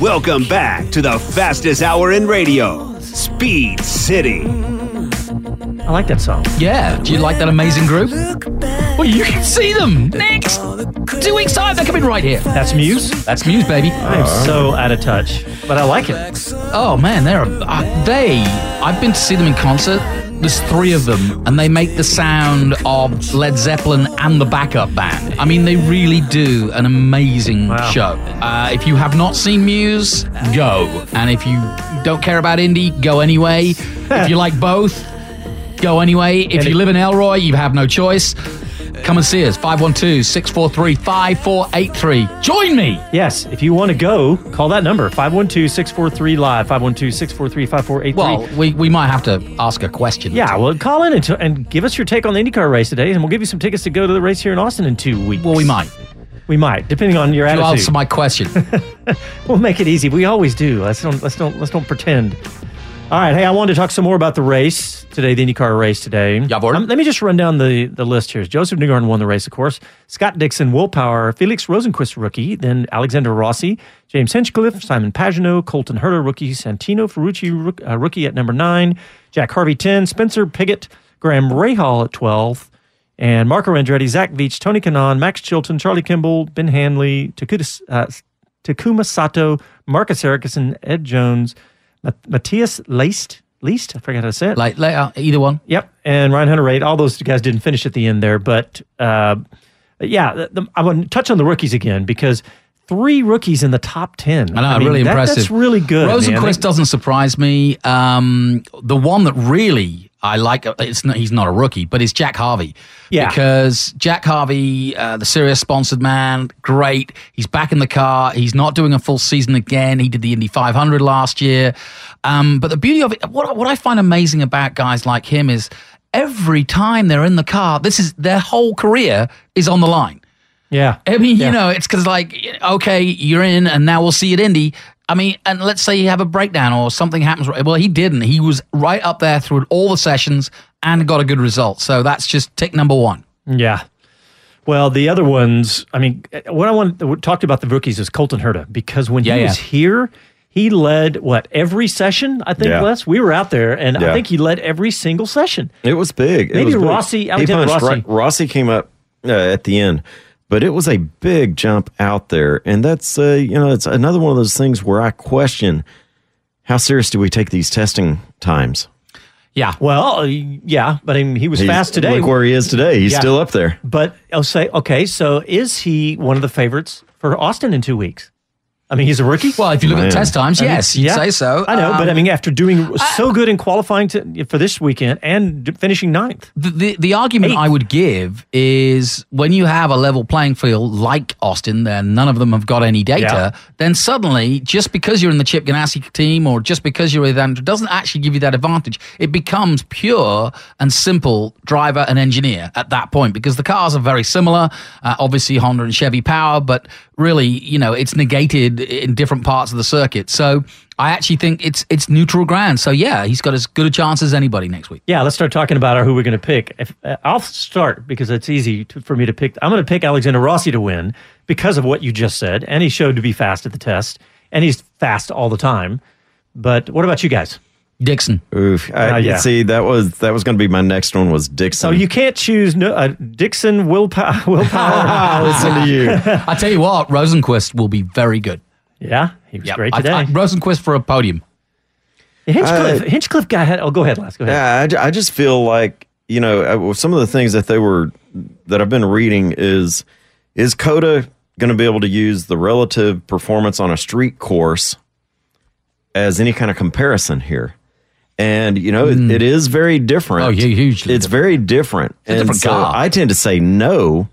S2: Welcome back to the fastest hour in radio, Speed City.
S3: I like that song.
S4: Yeah. Do you like that amazing group? Well, you can see them next two weeks' time. They're coming right here.
S3: That's Muse.
S4: That's Muse, baby.
S3: I am so out of touch, but I like it.
S4: Oh man, they're uh, they. I've been to see them in concert. There's three of them, and they make the sound of Led Zeppelin and the backup band. I mean, they really do an amazing
S3: Wow.
S4: show. Uh, if you have not seen Muse, go. And if you don't care about indie, go anyway. if you like both, go anyway. If you live in Elroy, you have no choice. Come and see us. 512 643 5483. Join me.
S3: Yes, if you want to go, call that number 512 643 Live, 512 643 5483.
S4: Well, we, we might have to ask a question.
S3: Yeah, well, call in and, t- and give us your take on the IndyCar race today, and we'll give you some tickets to go to the race here in Austin in two weeks.
S4: Well, we might.
S3: We might, depending on your
S4: To
S3: attitude.
S4: answer my question.
S3: we'll make it easy. We always do. Let's don't let's don't let's don't pretend. All right. Hey, I wanted to talk some more about the race today, the IndyCar race today. Um, let me just run down the, the list here. Josef Newgarden won the race, of course. Scott Dixon, Will Power, Felix Rosenqvist, rookie. Then Alexander Rossi, James Hinchcliffe, Simon Pagenaud, Colton Herta, rookie. Santino Ferrucci, rook- uh, rookie at number nine. Jack Harvey, 10. Spencer Pigot, Graham Rahal at 12. And Marco Andretti, Zach Veach, Tony Kanaan, Max Chilton, Charlie Kimball, Ben Hanley, Takuda, uh, Takuma Sato, Marcus Ericsson, Ed Jones, Matthias Leist. Least, I forgot how to say it.
S4: Like later, either one.
S3: Yep, and Ryan Hunter-Reay. All those guys didn't finish at the end there, but uh, yeah, the, the, I want to touch on the rookies again because three rookies in the top ten.
S4: I know,
S3: mean,
S4: really
S3: that-
S4: impressive.
S3: That's really good. man.
S4: Rosenqvist doesn't surprise me. Um, the one that really I like, uh, it's not, he's not a rookie, but it's Jack Harvey.
S3: Yeah.
S4: Because Jack Harvey, uh, the Sirius sponsored man, great. He's back in the car. He's not doing a full season again. He did the Indy 500 last year. Um, but the beauty of it, what, what I find amazing about guys like him is every time they're in the car, this is their whole career is on the line.
S3: Yeah.
S4: I mean,
S3: Yeah.
S4: you know, it's because like, okay, you're in, and now we'll see you at Indy. I mean, and let's say you have a breakdown or something happens. Well, he didn't. He was right up there through all the sessions and got a good result. So that's just tick number one.
S3: Yeah. Well, the other ones, I mean, what I want to talk about the rookies is Colton Herta because when
S4: Yeah,
S3: he
S4: yeah.
S3: was here, he led what every session. I think
S5: Yeah.
S3: Les, we were out there, and I think he led every single session.
S5: It was big. It
S3: Maybe
S5: was big.
S3: Rossi-
S5: He
S3: Alexander
S5: punched
S3: Rossi.
S5: right- Rossi came up uh, at the end, but it was a big jump out there, and that's uh, you know it's another one of those things where I question how serious do we take these testing times.
S4: Yeah.
S3: Well, uh, yeah, but I mean, he was
S5: He's-
S3: fast today.
S5: Look where he is today. He's
S3: Yeah.
S5: still up there.
S3: But I'll say, okay, so is he one of the favorites for Austin in two weeks? I mean, he's a rookie.
S4: Well, if you look at the test times,
S3: I mean,
S4: yes, you'd say so.
S3: I know, but I
S4: Um,
S3: mean, after doing so good in qualifying to, for this weekend and d- finishing ninth,
S4: the, the, the argument I would give is when you have a level playing field like Austin, then none of them have got any data,
S3: Yeah.
S4: then suddenly, just because you're in the Chip Ganassi team or just because you're with Andrew, doesn't actually give you that advantage. It becomes pure and simple driver and engineer at that point because the cars are very similar. Uh, obviously, Honda and Chevy power, but really, you know, it's negated in different parts of the circuit. So I actually think it's it's neutral ground. So yeah, he's got as good a chance as anybody next week.
S3: yeah, let's start talking about our, who we're going to pick. If, uh, I'll start because it's easy to, for me to pick. I'm going to pick Alexander Rossi to win because of what you just said, and he showed to be fast at the test, and he's fast all the time. But what about you guys?
S4: Dixon.
S5: Oof. I,
S3: Uh, yeah.
S5: See, that was that was going to be my next one. Was Dixon?
S3: So you can't choose no, uh, Dixon willpower. willpower.
S5: listen to you.
S4: I tell you what, Rosenqvist will be very good.
S3: Yeah, he was
S4: Yep.
S3: great
S4: I-
S3: today.
S4: I- Rosenqvist for a podium.
S3: Hinchcliffe,
S5: Uh,
S3: Hinchcliffe guy had. Oh, go ahead, Les. Go ahead.
S5: Yeah, I, I just feel like you know uh, some of the things that they were that I've been reading is is COTA going to be able to use the relative performance on a street course as any kind of comparison here? And you know, it, it is very different.
S4: Oh, yeah, hugely
S5: It's very different.
S4: a
S5: and
S4: different
S5: so
S4: car.
S5: I tend to say no.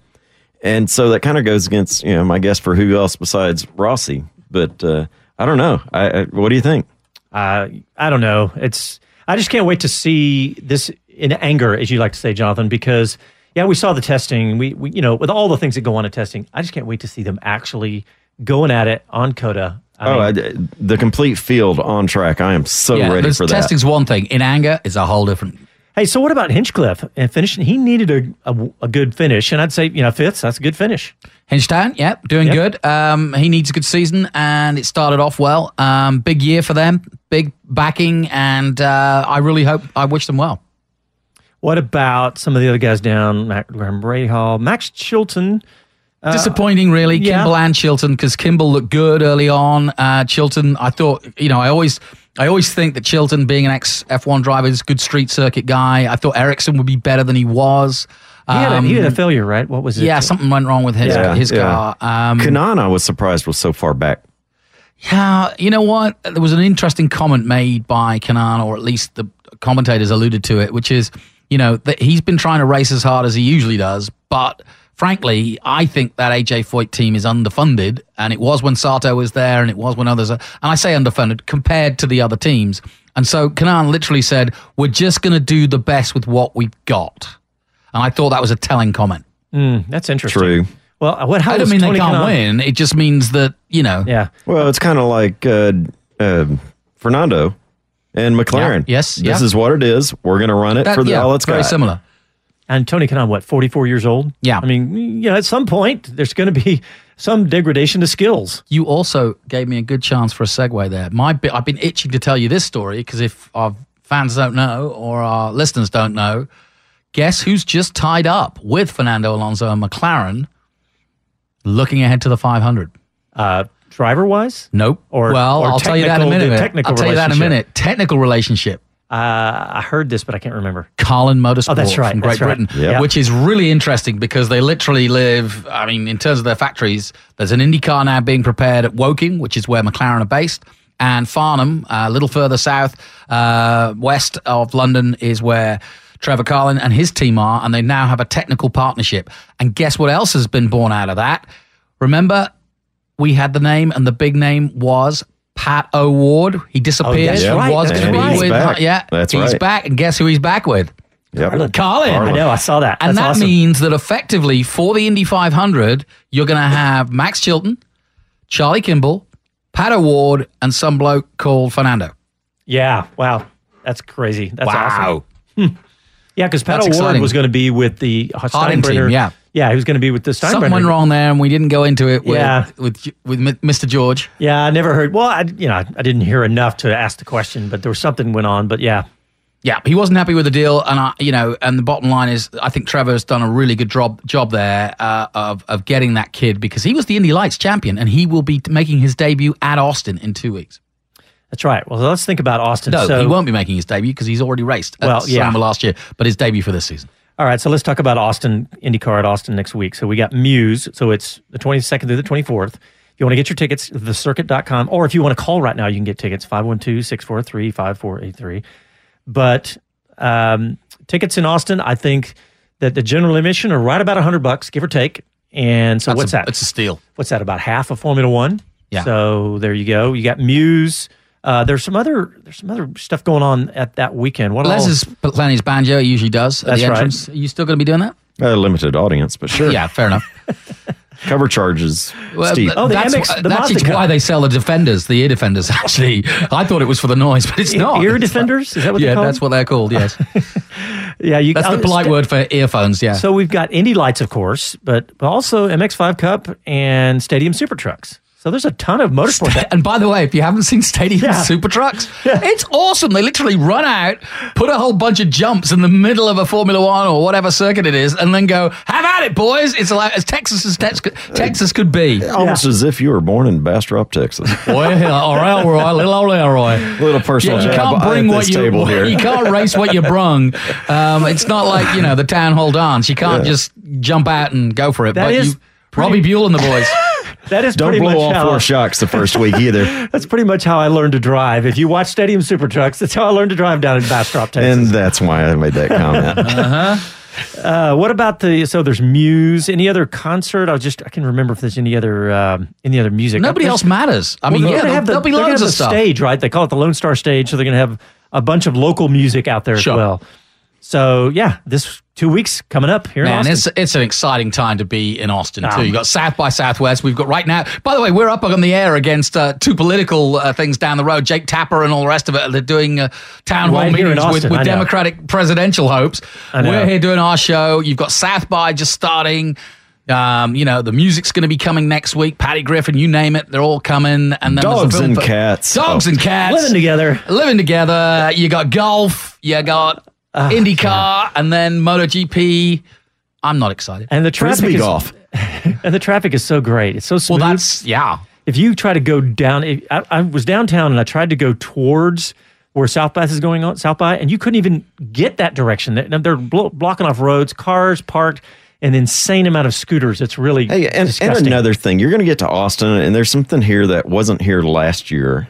S5: And so that kind of goes against, you know, my guess for who else besides Rossi. But uh, I don't know. I, I, what do you think?
S3: Uh, I don't know. It's. I just can't wait to see this in anger, as you like to say, Jonathan, because yeah, we saw the testing. We, we you know, with all the things that go on in testing, I just can't wait to see them actually going at it on COTA. I
S5: oh,
S3: mean,
S5: I, the complete field on track. I am so
S4: yeah,
S5: ready
S4: there's-
S5: for that.
S4: testing's one thing. In anger, it's a whole different.
S3: Hey, so what about Hinchcliffe and finishing? He needed a, a, a good finish, and I'd say you know fifth. That's a good finish.
S4: Hinchtown, yep, doing
S3: Yep.
S4: good. Um, he needs a good season, and it started off well. Um, big year for them, big backing, and uh, I really hope, I wish them well.
S3: What about some of the other guys down? Mac, Graham Rahal, Max Chilton. uh,
S4: Disappointing, really,
S3: yeah.
S4: Kimball and Chilton, because Kimball looked good early on. Uh, Chilton, I thought, you know, I always, I always think that Chilton, being an ex F1 driver, is a good street circuit guy. I thought Ericsson would be better than he was.
S3: He had, a, he had a
S4: Um,
S3: failure, right? What was it?
S4: Yeah, something went wrong with his
S5: Yeah,
S4: his
S5: yeah.
S4: car. Um,
S5: Kanaan, I was surprised was so far back.
S4: Yeah, you know what? There was an interesting comment made by Kanaan, or at least the commentators alluded to it, which is, you know, that he's been trying to race as hard as he usually does, but frankly, I think that AJ Foyt team is underfunded, and it was when Sato was there, and it was when others, are, and I say underfunded compared to the other teams. And so Kanaan literally said, "We're just going to do the best with what we've got," and I thought that was a telling comment.
S3: Mm, that's interesting.
S5: True.
S3: Well, what? How
S4: I don't mean
S3: Tony
S4: they can't
S3: Kanaan?
S4: win. It just means that you know.
S3: Yeah.
S5: Well, it's kind of like uh, uh, Fernando and McLaren.
S4: Yeah. Yes,
S5: This
S4: yeah.
S5: is what it is. We're going to run it
S4: That-
S5: for the
S4: yeah,
S5: all it's
S4: very
S5: got.
S4: similar.
S3: And Tony Kanaan, what, 44 years old?
S4: Yeah.
S3: I mean, you know, at some point, there's going to be some degradation to skills.
S4: You also gave me a good chance for a segue there. My bit, I've been itching to tell you this story because if our fans don't know or our listeners don't know, guess who's just tied up with Fernando Alonso and McLaren looking ahead to the 500?
S3: Uh, driver wise?
S4: Nope.
S3: Or-
S4: well,
S3: or
S4: I'll tell you that in a minute.
S3: technical
S4: I'll tell you that in a minute. Technical relationship.
S3: Uh, I heard this, but I can't remember.
S4: Carlin Motorsport
S3: Oh, that's right,
S4: from Great
S3: right.
S4: Britain,
S3: Yeah.
S4: which is really interesting because they literally live. I mean, in terms of their factories, there's an IndyCar now being prepared at Woking, which is where McLaren are based, and Farnham, a little further south, uh, west of London, is where Trevor Carlin and his team are, and they now have a technical partnership. And guess what else has been born out of that? Remember, we had the name, and the big name was. Pat O'Ward, he disappeared.
S3: Oh,
S4: that's
S3: right,
S4: was
S3: that's
S4: going to
S3: right.
S4: be
S3: He's
S4: with,
S5: back.
S4: yeah,
S5: That's
S4: he's
S5: right.
S4: back, and guess who he's back with?
S5: Yep.
S4: Carlin.
S3: I know, I saw that.
S4: And that
S3: awesome.
S4: means that effectively for the Indy 500, you're going to have Max Chilton, Charlie Kimball, Pat O'Ward, and some bloke called Fernando.
S3: Yeah. Wow. That's crazy. That's
S4: wow.
S3: awesome. Yeah, because Pat
S4: That's
S3: O'Ward
S4: exciting.
S3: was going to be with the
S4: Harding
S3: Steinbrenner.
S4: team, yeah.
S3: Yeah, he was going to be with the Steinbrenner.
S4: Something went wrong there, and we didn't go into it with,
S3: Yeah.
S4: with, with Mr. George.
S3: Yeah, I never heard. Well, I, you know, I didn't hear enough to ask the question, but there was something went on. But yeah,
S4: Yeah, he wasn't happy with the deal, and I, you know, and the bottom line is, I think Trevor's done a really good job job there uh, of of getting that kid because he was the Indy Lights champion, and he will be making his debut at Austin in two weeks.
S3: that's right. Well, let's think about Austin.
S4: No,
S3: so,
S4: he won't be making his debut because he's already raced. at
S3: Well, yeah.
S4: Last year, but his debut for this season.
S3: All right, so let's talk about Austin IndyCar at Austin next week. So we got Muse. So it's the 22nd through the 24th. If you want to get your tickets, thecircuit.com, or if you want to call right now, you can get tickets 512 643 5483. But um, tickets in Austin, I think that the general admission are right about 100 bucks, give or take. And so
S4: That's
S3: what's
S4: a-
S3: that?
S4: It's a steal.
S3: what's that about half of Formula One?
S4: Yeah.
S3: So there you go. You got Muse. Uh, there's some other there's some other stuff going on at that weekend. What
S4: Les
S3: all?
S4: is playing his banjo. He usually does at
S3: That's
S4: the
S3: right.
S4: entrance. Are you still going to be doing that?
S5: A limited audience, but sure.
S4: Yeah, fair enough.
S5: Cover charges
S4: Well,
S5: steep.
S3: Oh, the
S4: that's
S3: MX the
S4: that's
S3: Mazda
S4: why they sell the defenders, the ear defenders. Actually, I thought it was for the noise, but it's not.
S3: Ear
S4: It's not.
S3: defenders? Is that what
S4: yeah,
S3: they're called?
S4: that's what they're called. Yes,
S3: yeah, you,
S4: that's the
S3: uh,
S4: polite
S3: sta-
S4: word for earphones. Yeah.
S3: So we've got Indy Lights, of course, but, but also MX5 Cup and Stadium Super Trucks. So there's a ton of motorsport. that-
S4: And by the way, if you haven't seen Stadium
S3: Yeah.
S4: Super Trucks,
S3: Yeah.
S4: it's awesome. They literally run out, put a whole bunch of jumps in the middle of a Formula One or whatever circuit it is, and then go, "Have at it, boys!" It's like as Texas as Tex- Texas could be.
S5: Almost as if you were born in Bastrop, Texas.
S4: Boy, all right, Roy, little old Roy.
S5: Little personal
S4: you can't bring what you
S5: table here.
S4: you can't race what you brung. Um, it's not like you know the town hall dance. You can't
S5: Yeah.
S4: just jump out and go for it.
S3: That
S4: but
S3: is
S4: you,
S3: pretty-
S4: Robbie Buell and the boys.
S3: That is
S5: Don't
S3: pretty
S5: blow
S3: much
S5: all
S3: how,
S5: four shocks the first week either.
S3: That's pretty much how I learned to drive. If you watch Stadium Super Trucks, that's how I learned to drive down in Bastrop, Texas.
S5: and that's why I made that comment.
S3: Uh, what about the? So there's Muse. Any other concert? I was just I can remember if there's any other um, any other music.
S4: Nobody else matters. I
S3: Well,
S4: mean,
S3: they're
S4: yeah,
S3: gonna
S4: there'll,
S3: have the,
S4: there'll be loads
S3: have
S4: of
S3: the
S4: stuff.
S3: stage, right? They call it the Lone Star Stage, so they're going to have a bunch of local music out there
S4: Sure.
S3: as well. So yeah, this two weeks coming up here in
S4: Man,
S3: Austin.
S4: it's it's an exciting time to be in Austin too.
S3: Um,
S4: you got South by Southwest. We've got right now. By the way, we're up on the air against uh, two political uh, things down the road. Jake Tapper and all the rest of it. They're doing uh, town hall
S3: Right
S4: meetings with,
S3: Austin,
S4: with
S3: I know.
S4: Democratic presidential hopes. We're here doing our show. You've got South by just starting. Um, you know, the music's going to be coming next week. Patty Griffin, you name it, they're all coming. And then there's
S5: Dogs
S4: the film
S5: and
S4: fe-
S5: cats.
S4: Dogs
S5: Oh.
S4: and cats
S3: living together.
S4: living together. You got golf. You got
S3: Ah,
S4: IndyCar, and then MotoGP. I'm not excited.
S3: And the traffic
S5: Frisbee
S3: is,
S5: golf.
S3: and the traffic is so great. It's so smooth.
S4: Well, that's yeah.
S3: if you try to go down, if, I, I was downtown and I tried to go towards where South by is going on, South by, and you couldn't even get that direction. They're, they're blo- blocking off roads, cars parked, an insane amount of scooters. It's really
S5: Hey, and, and another thing, you're going to get to Austin, and there's something here that wasn't here last year,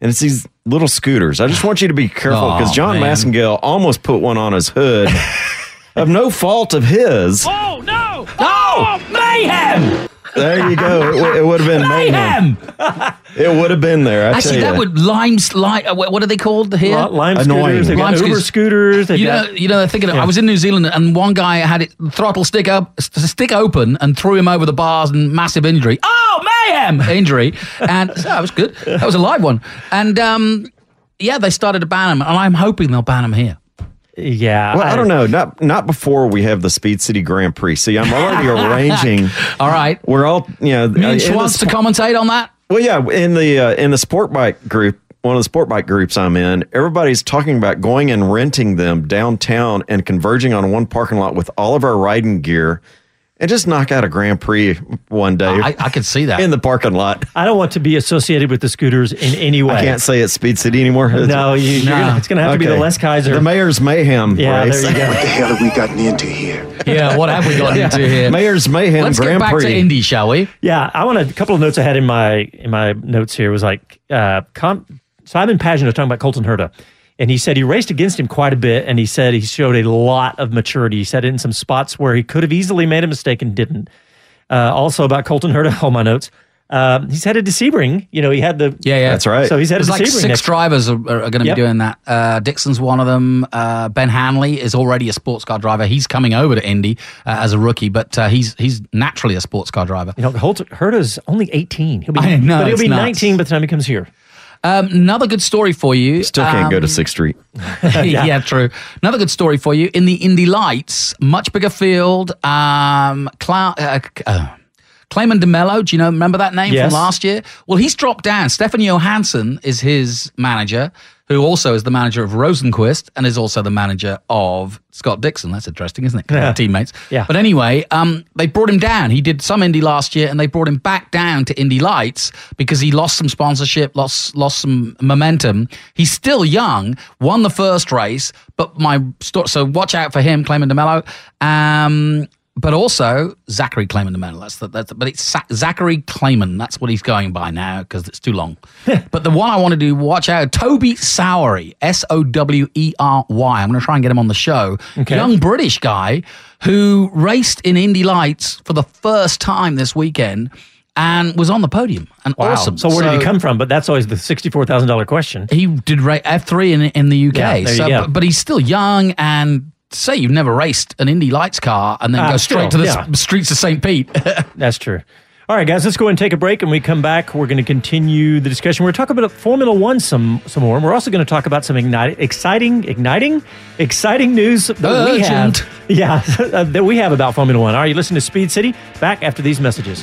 S5: and it's these little scooters. I just want you to be careful
S4: Oh,
S5: because John
S4: man.
S5: Massengale almost put one on his hood of no fault of his.
S4: Oh no! Oh mayhem!
S5: There you go. It, w- it would have been mayhem.
S4: Mayhem!
S5: It would have been there. I
S4: Actually,
S5: tell
S4: that
S5: you.
S4: would lime, Li- uh, what what are they called here?
S3: Li- Lime
S5: Annoying.
S3: scooters, they've got
S4: Lime
S3: Uber
S4: scooters.
S3: scooters. They've
S4: You
S3: got,
S4: know, you know. They're thinking. Of, I was in New Zealand, and one guy had it throttle stick up, s- stick open, and threw him over the bars, and massive injury. Oh, mayhem! Injury, and so that was good. That was a live one, and um, yeah, they started to ban him, and I'm hoping they'll ban him here.
S3: Yeah.
S5: Well, I don't know. Not not before we have the Speed City Grand Prix. See, I'm already arranging.
S4: All right,
S5: We're all you know.
S4: me
S5: uh,
S4: and
S5: in the
S4: Schwantz to commentate on that.
S5: Well, yeah, in the uh, in the sport bike group, one of the sport bike groups I'm in, everybody's talking about going and renting them downtown and converging on one parking lot with all of our riding gear, and just knock out a Grand Prix one day
S4: I, I could see that.
S5: in the parking lot.
S3: I don't want to be associated with the scooters in any way.
S5: I can't say it's Speed City anymore.
S3: No, you, you're
S4: No.
S3: gonna, it's going to have to be the Les Kaiser.
S5: the Mayor's Mayhem
S3: yeah,
S5: race.
S3: there you go.
S13: What the hell have we gotten into here?
S4: yeah, what have we got into here?
S5: Mayor's Mayhem
S4: Let's
S5: Grand
S4: get back
S5: Prix.
S4: to Indy, shall we?
S3: Yeah, I want a couple of notes I had in my in my notes here was like uh, com- Simon Pagenaud talking about Colton Herta, and he said he raced against him quite a bit, and he said he showed a lot of maturity. He said in some spots where he could have easily made a mistake and didn't. Uh, also about Colton Herta, all my notes. Um, he's headed to Sebring. You know, he had the
S4: Yeah, yeah.
S5: That's right.
S3: So he's headed
S4: There's
S3: to
S4: like
S3: Sebring
S4: six
S3: next.
S4: drivers are, are going to
S3: Yep.
S4: be doing that. Uh, Dixon's one of them. Uh, ben Hanley is already a sports car driver. He's coming over to Indy uh, as a rookie, but uh, he's he's naturally a sports car driver.
S3: You know, Holt, Herta's only 18. He'll be,
S4: I know,
S3: but he'll be
S4: nuts.
S3: 19 by the time he comes here.
S4: Um, another good story for you.
S5: Still can't go to
S4: Um,
S5: Sixth Street.
S4: yeah. true. Another good story for you. In the Indy Lights, much bigger field. Um, Cla- uh, uh, Claman DeMelo, do you know, remember that name
S3: Yes.
S4: from last year? Well, he's dropped down. Stefan Johansson is his manager, who also is the manager of Rosenqvist and is also the manager of Scott Dixon. That's interesting, isn't it?
S3: Yeah.
S4: Teammates.
S3: Yeah.
S4: But anyway, um, they brought him down. He did some Indy last year, and they brought him back down to Indy Lights because he lost some sponsorship, lost lost some momentum. He's still young. Won the first race, but my sto- so watch out for him, Claman DeMelo. Um, but also Zachary Claman DeMelo. That's the, that's the, but it's Sa- Zachary Claman. That's what he's going by now because it's too long. but the one I want to do, watch out, Toby Sowery, S O W E R Y. I'm going to try and get him on the show.
S3: Okay.
S4: Young British guy who raced in Indy Lights for the first time this weekend and was on the podium. And
S3: Wow.
S4: awesome.
S3: So where did he come from? But that's always the $64,000 question.
S4: He did ra- F3 in in the UK.
S3: Yeah, you
S4: so,
S3: go.
S4: but, but he's still young and say you've never raced an Indy Lights car and then
S3: Ah,
S4: go straight
S3: still,
S4: to the
S3: yeah.
S4: streets of St. Pete.
S3: That's true. All right, guys, let's go and take a break. And we come back, we're going to continue the discussion. We're talking about Formula One some some more. And we're also going to talk about some igniting, exciting, igniting, exciting news that we have. Yeah, that we have about Formula One. All right, you listen to Speed City. Back after these messages.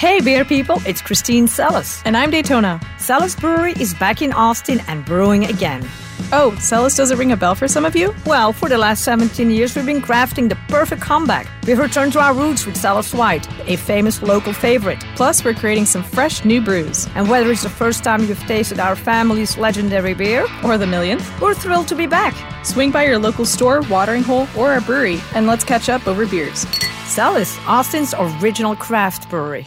S6: Hey, beer people, it's Christine Celis.
S7: And I'm Daytona.
S6: Celis Brewery is back in Austin and brewing again.
S7: Oh, Celis doesn't ring a bell for some of you?
S6: Well, for the last 17 years, we've been crafting the perfect comeback. We've returned to our roots with Celis White, a famous local favorite.
S7: Plus, we're creating some fresh new brews.
S6: And whether it's the first time you've tasted our family's legendary beer,
S7: Or the millionth.
S6: we're thrilled to be back.
S7: Swing by your local store, watering hole, or our brewery, and let's catch up over beers.
S6: Celis, Austin's original craft brewery.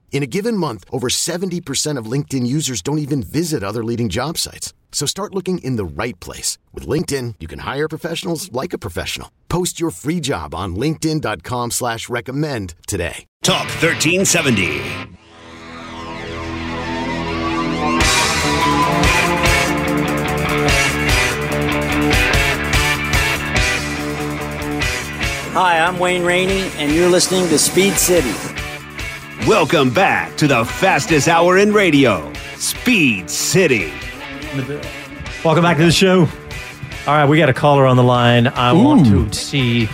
S14: In a given month, over 70% of LinkedIn users don't even visit other leading job sites. So start looking in the right place. With LinkedIn, you can hire professionals like a professional. Post your free job on linkedin.com slash recommend today.
S2: Talk 1370.
S15: Hi, I'm Wayne Rainey, and you're listening to Speed City.
S2: Welcome back to the fastest hour in radio, Speed City.
S3: Welcome back to the show. All right, we got a caller on the line. I want to see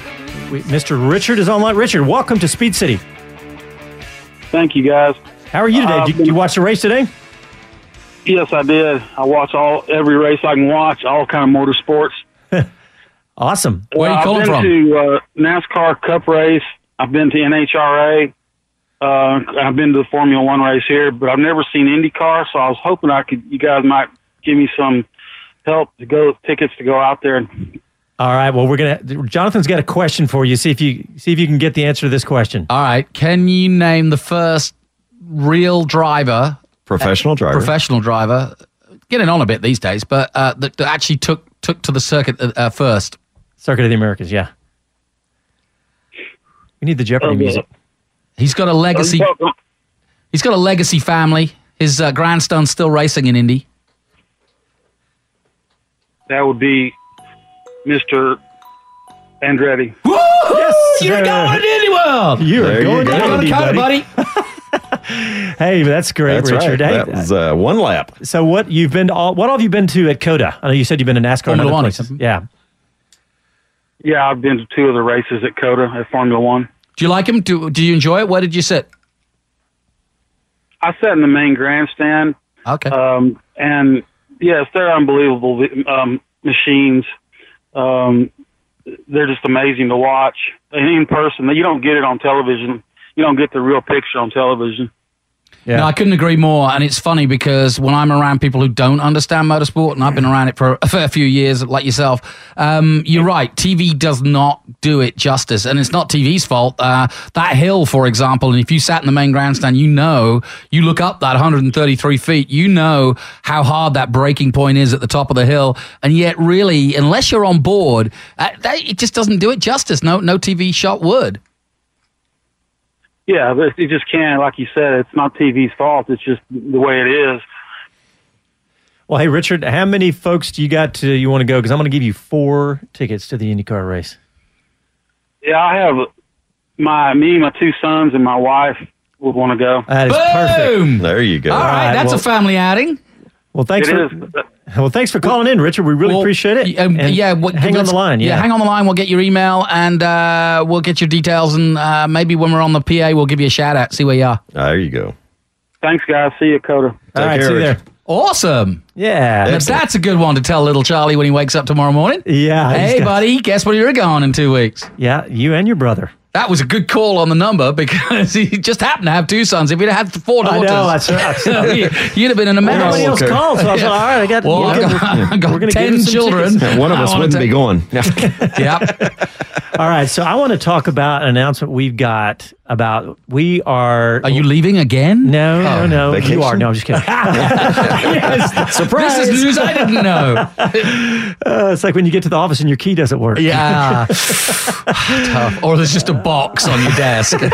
S3: we, Mr. Richard is online. Richard, welcome to Speed City.
S16: Thank you, guys.
S3: How are you today?
S16: Uh,
S3: did, did you watch the race today?
S16: Yes, I did. I watch all every race I can watch, all kind of motorsports.
S3: Awesome.
S16: Well, I've been to uh, NASCAR Cup race. I've been to NHRA. Uh, I've been to the Formula One race here, but I've never seen IndyCar. So I was hoping I could. You guys might give me some help to go tickets to go out there.
S3: All right. Well, we're gonna. Jonathan's got a question for you. See if you see if you can get the answer to this question.
S4: All right. Can you name the first real driver,
S5: Professional driver.
S4: professional driver, getting on a bit these days, but uh, that, that actually took took to the circuit uh, uh, first?
S3: Circuit of the Americas. Yeah. We need the Jeopardy
S16: Okay.
S3: music.
S4: He's got a legacy. He's got a legacy family. His uh, grandson's still racing in Indy.
S16: that would be Mr. Andretti. Woo!
S4: Yes, you're going to Indy World.
S3: You are
S5: There you
S3: going
S5: go.
S3: to
S5: Got
S3: Indy,
S4: the
S3: buddy. Hey, that's great,
S5: That's
S3: Richard.
S5: right.
S3: Hey,
S5: That was uh, one lap.
S3: So what you've been to all? What all have you been to at COTA? I know you said you've been to NASCAR
S4: Formula One or
S3: places.
S4: something.
S3: Yeah.
S16: Yeah, I've been to two of the races at COTA at Formula One.
S4: Do you like him? Do, do you enjoy it? Where did you sit?
S16: I sat in the main grandstand.
S4: Okay.
S16: Um, and yes, they're unbelievable um, machines. Um, they're just amazing to watch. And in person, you don't get it on television. You don't get the real picture on television.
S4: No, I couldn't agree more. And it's funny because when I'm around people who don't understand motorsport, and I've been around it for a fair few years, like yourself, um, you're right. TV does not do it justice. And it's not TV's fault. Uh, that hill, for example, and if you sat in the main grandstand, you know, you look up that 133 feet, you know how hard that breaking point is at the top of the hill. And yet, really, unless you're on board, uh, that, it just doesn't do it justice. No, no TV shot would.
S16: Yeah, but it just can't. Like you said, it's not TV's fault. It's just the way it is.
S3: Well, hey, Richard, how many folks do you got to you want to go? Because I'm going to give you four tickets to the IndyCar race.
S16: Yeah, I have my me, my two sons, and my wife would want to go.
S3: That is perfect.
S5: There you go.
S4: All right, that's a family outing.
S3: Well, thanks
S16: It
S3: for
S16: is.
S3: Well, thanks for calling in, Richard. We really
S4: Well,
S3: appreciate it.
S4: Um, yeah, what,
S3: hang on the line. Yeah,
S4: hang on the line. We'll get your email and uh, we'll get your details. And uh, maybe when we're on the PA, we'll give you a shout out, see where you are.
S5: There you go.
S16: Thanks, guys. See you at COTA.
S3: All right, see you there.
S4: Awesome.
S3: Yeah,
S4: Now, that's a good one to tell little Charlie when he wakes up tomorrow morning.
S3: Yeah.
S4: Hey,
S3: got-
S4: buddy, guess where you're going in two weeks?
S3: Yeah, you and your brother.
S4: That was a good call on the number because he just happened to have two sons. If he'd had four
S3: I
S4: daughters,
S3: know, that's right.
S4: you- you'd have been in a mess.
S3: Nobody else called, so I was like, all right, I got.
S4: Well,
S3: we'll
S4: I
S3: give-
S4: got, I got
S3: we're gonna give
S4: ten
S3: some
S4: children.
S3: tickets.
S5: One of us wouldn't be going.
S4: Yep.
S3: All right, so I want to talk about an announcement we've got about we are.
S4: Are you leaving again?
S3: No, no,
S5: Oh,
S3: no.
S5: vacation?
S3: You are. No, I'm just kidding. yes, surprise!
S4: This is news I didn't know.
S3: Uh, it's like when you get to the office and your key doesn't work.
S4: Yeah. Tough. Or there's just a box on your desk.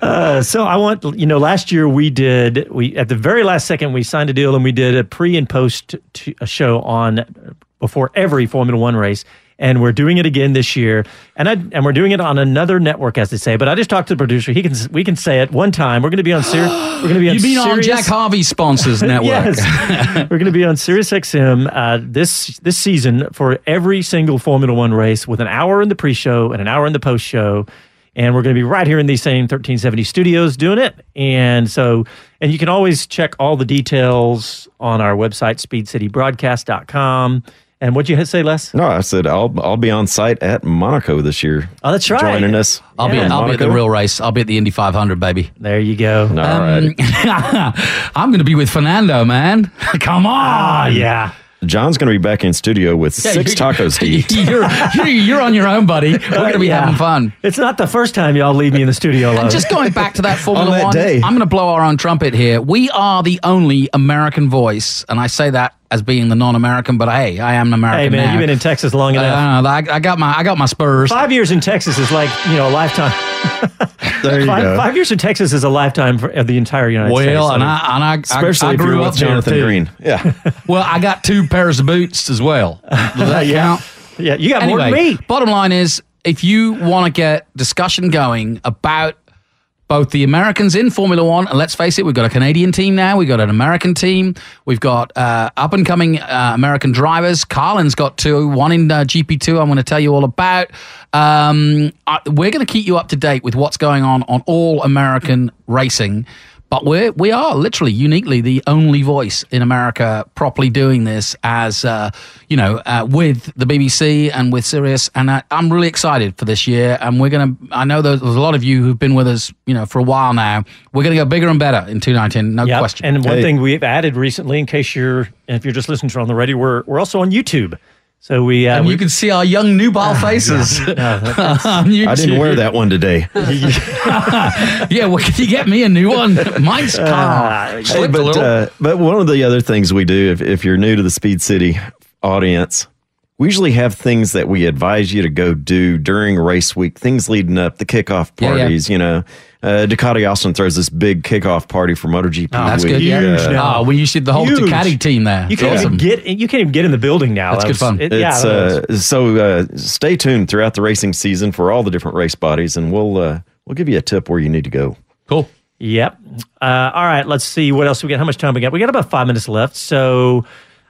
S3: Uh, so I want you know last year we did we at the very last second we signed a deal and we did a pre and post to a show on before every Formula One race and we're doing it again this year. And I and we're doing it on another network, as they say. But I just talked to the producer. He can we can say it one time. We're going to be on Sirius. We're going to be on
S4: You mean on Jack Harvey sponsors network?
S3: yes, we're going to be on Sirius XM uh, this this season for every single Formula One race with an hour in the pre-show and an hour in the post-show. And we're going to be right here in these same 1370 studios doing it. And so, and you can always check all the details on our website, speedcitybroadcast.com. And what'd you say, Les?
S5: No, I said I'll I'll be on site at Monaco this year.
S3: Oh, that's right.
S5: Joining us.
S4: I'll be I'll be at the real race. I'll be at the Indy 500, baby.
S3: There you go.
S5: All right.
S4: I'm going to be with Fernando, man. Come on.
S3: Ah, yeah.
S5: John's going to be back in studio with
S4: Yeah,
S5: six tacos to eat.
S4: You're, you're, you're on your own, buddy. We're going to be
S3: Yeah.
S4: having fun.
S3: It's not the first time y'all leave me in the studio alone.
S4: And just going back to that Formula
S5: that
S4: One,
S5: day.
S4: I'm going to blow our own trumpet here. We are the only American voice, and I say that as being the non-American, but hey, I am an American
S3: hey man,
S4: now.
S3: you've been in Texas long enough.
S4: Uh, I, I got my I got my Spurs.
S3: Five years in Texas is like you know a lifetime.
S5: There you
S3: five,
S5: go.
S3: five years in Texas is a lifetime for, of the entire United States.
S4: Well, and I and I,
S5: Especially
S4: I, I grew up
S5: with
S4: there,
S5: Jonathan
S4: too.
S5: Green. Yeah.
S4: Well, I got two pairs of boots as well. Does that
S3: Yeah.
S4: count?
S3: yeah, you got more than me.
S4: bottom line is, if you want to get discussion going about both the Americans in Formula One, and let's face it, we've got a Canadian team now, we've got an American team, we've got uh, up and coming uh, American drivers. Carlin's got two, one in uh, GP2. I'm going to tell you all about. Um, I, we're going to keep you up to date with what's going on on all American racing. But we're we are literally uniquely the only voice in America properly doing this as uh, you know uh, with the BBC and with Sirius, and I, I'm really excited for this year. And we're gonna. I know there's, there's a lot of you who've been with us, you know, for a while now. We're gonna go bigger and better in 2019, no
S3: Yep.
S4: question.
S3: And one
S5: Hey.
S3: thing we've added recently, in case you're if you're just listening to it on the radio, we're we're also on YouTube. So we uh,
S4: and
S3: we,
S4: you can see our young nubile faces
S3: No, that-
S4: on
S5: I didn't wear that one today.
S4: yeah, well, can you get me a new one? Mine's uh,
S5: Hey,
S4: slipped a
S5: but
S4: little.
S5: uh, but one of the other things we do, if, if you're new to the Speed City audience, we usually have things that we advise you to go do during race week. Things leading up, the kickoff
S4: Yeah, yeah.
S5: parties. You know, uh, Ducati Austin throws this big kickoff party for MotoGP.
S4: That's
S5: week.
S4: good. Yeah.
S3: Huge
S5: Uh.
S4: Oh, we used to the whole
S3: Huge.
S4: Ducati team there.
S3: you can't
S4: awesome.
S3: even get you can't even get in the building now.
S4: That's
S3: That
S4: good fun.
S3: it- yeah,
S5: It's uh, so uh, stay tuned throughout the racing season for all the different race bodies, and we'll uh, we'll give you a tip where you need to go.
S4: cool.
S3: Yep. Uh, all right. Let's see what else we got. How much time we got? We got about five minutes left. So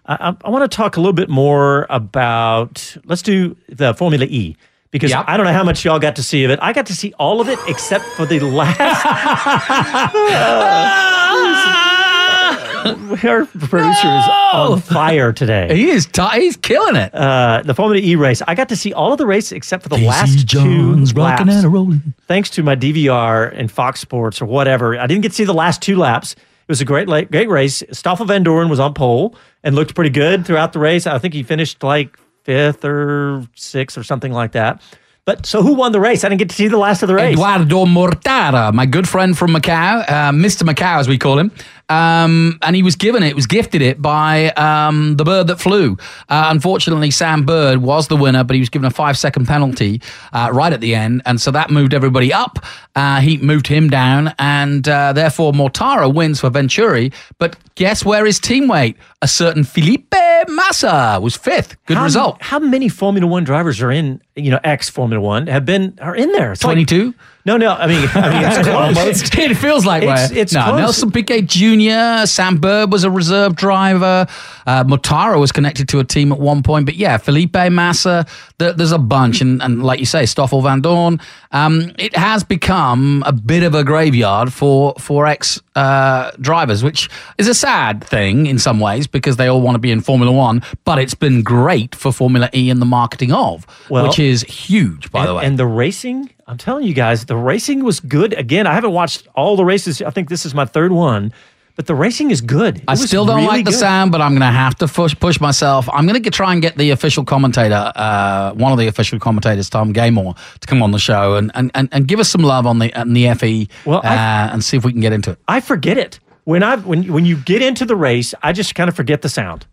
S3: I, I, I want to talk a little bit more about. Let's do the Formula E because
S4: Yep.
S3: I don't know how much y'all got to see of it. I got to see all of it except for the last. Our producer is on fire today.
S4: He is. T- he's killing it.
S3: Uh, the Formula E race. I got to see all of the race except for the
S4: Casey
S3: last
S4: Jones
S3: two laps
S4: and rolling.
S3: thanks to my DVR and Fox Sports or whatever, I didn't get to see the last two laps. It was a great, great race. Stoffel Vandoorne was on pole and looked pretty good throughout the race. I think he finished like fifth or sixth or something like that. But so who won the race? I didn't get to see the last of the race.
S4: Eduardo Mortara, my good friend from Macau, uh, Mr. Macau as we call him, um, and he was given it, was gifted it by um, the bird that flew. Uh, unfortunately, Sam Bird was the winner, but he was given a five second penalty uh, right at the end, and so that moved everybody up. Uh, he moved him down, and uh, therefore Mortara wins for Venturi. But guess where his teammate, a certain Felipe Massa, was fifth. Good
S3: how,
S4: result.
S3: How many Formula One drivers are in, you know, ex Formula One have been, are in there? It's like-
S4: 22?
S3: No, no. I mean, I mean it's close.
S4: it feels like
S3: It's- it's
S4: no.
S3: close.
S4: Nelson Piquet Jr., Sam Bird was a reserve driver. Uh, Mortara was connected to a team at one point, but yeah, Felipe Massa. There, there's a bunch, and, and like you say, Stoffel Vandoorne. Um, it has become a bit of a graveyard for for ex uh, drivers, which is a sad thing in some ways because they all want to be in Formula One. But it's been great for Formula E and the marketing of,
S3: Well-
S4: which is huge, by
S3: and,
S4: the way.
S3: And the racing, I'm telling you guys, the racing was good. Again, I haven't watched all the races. I think this is my third one, but the racing is good. It
S4: I still don't
S3: really
S4: like the
S3: good.
S4: sound, but I'm going to have to push, push myself. I'm going to try and get the official commentator, uh, one of the official commentators, Tom Gaymor, to come on the show and, and, and, and give us some love on the on the FE
S3: Well,
S4: uh,
S3: I-
S4: and see if we can get into it.
S3: I forget it when I when when you get into the race. I just kind of forget the sound.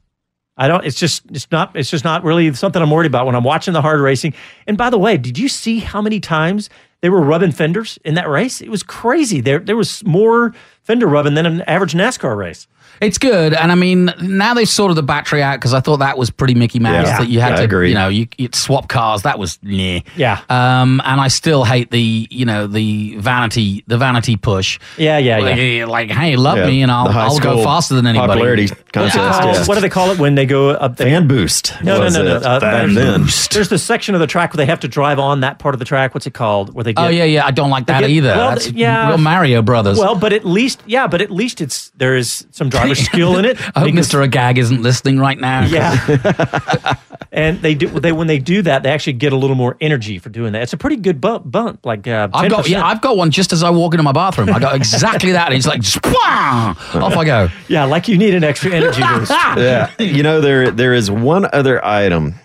S3: I don't. It's just it's not. It's just not really something I'm worried about when I'm watching the hard racing. And by the way, did you see how many times they were rubbing fenders in that race. It was crazy. There there was more fender rubbing than an average NASCAR race.
S4: It's good, and I mean now they've sorted the battery out because I thought that was pretty Mickey Mouse
S3: Yeah.
S4: that you had
S3: I
S4: to,
S3: agree.
S4: you know, you you'd swap cars. That was nah.
S3: Yeah.
S4: Um, and I still hate the, you know, the vanity, the vanity push.
S3: Yeah, yeah,
S4: like,
S3: yeah.
S4: Like, hey, love
S5: Yeah,
S4: me, and I'll I'll go faster than anybody.
S5: popularity contest.
S3: called?
S5: yeah.
S3: What do they call it when they go up there?
S5: Fan boost.
S3: No, no, no, no. Uh,
S5: Fan
S3: there's,
S5: boost.
S3: there's the section of the track where they have to drive on that part of the track. What's it called? Where they get,
S4: Oh yeah, yeah. I don't like that
S3: get-
S4: either.
S3: well,
S4: That's
S3: yeah.
S4: real Mario Brothers.
S3: Well, but at least, yeah, but at least it's there is some driver skill in it.
S4: I hope
S3: because-
S4: Mr. Agag isn't listening right now.
S3: Yeah. and they do they when they do that, they actually get a little more energy for doing that. It's a pretty good bump, bump like uh,
S4: I've got yeah, I've got one just as I walk into my bathroom. I got exactly that. And it's like off I go.
S3: yeah, like you need an extra energy boost.
S5: yeah. You know, there there is one other item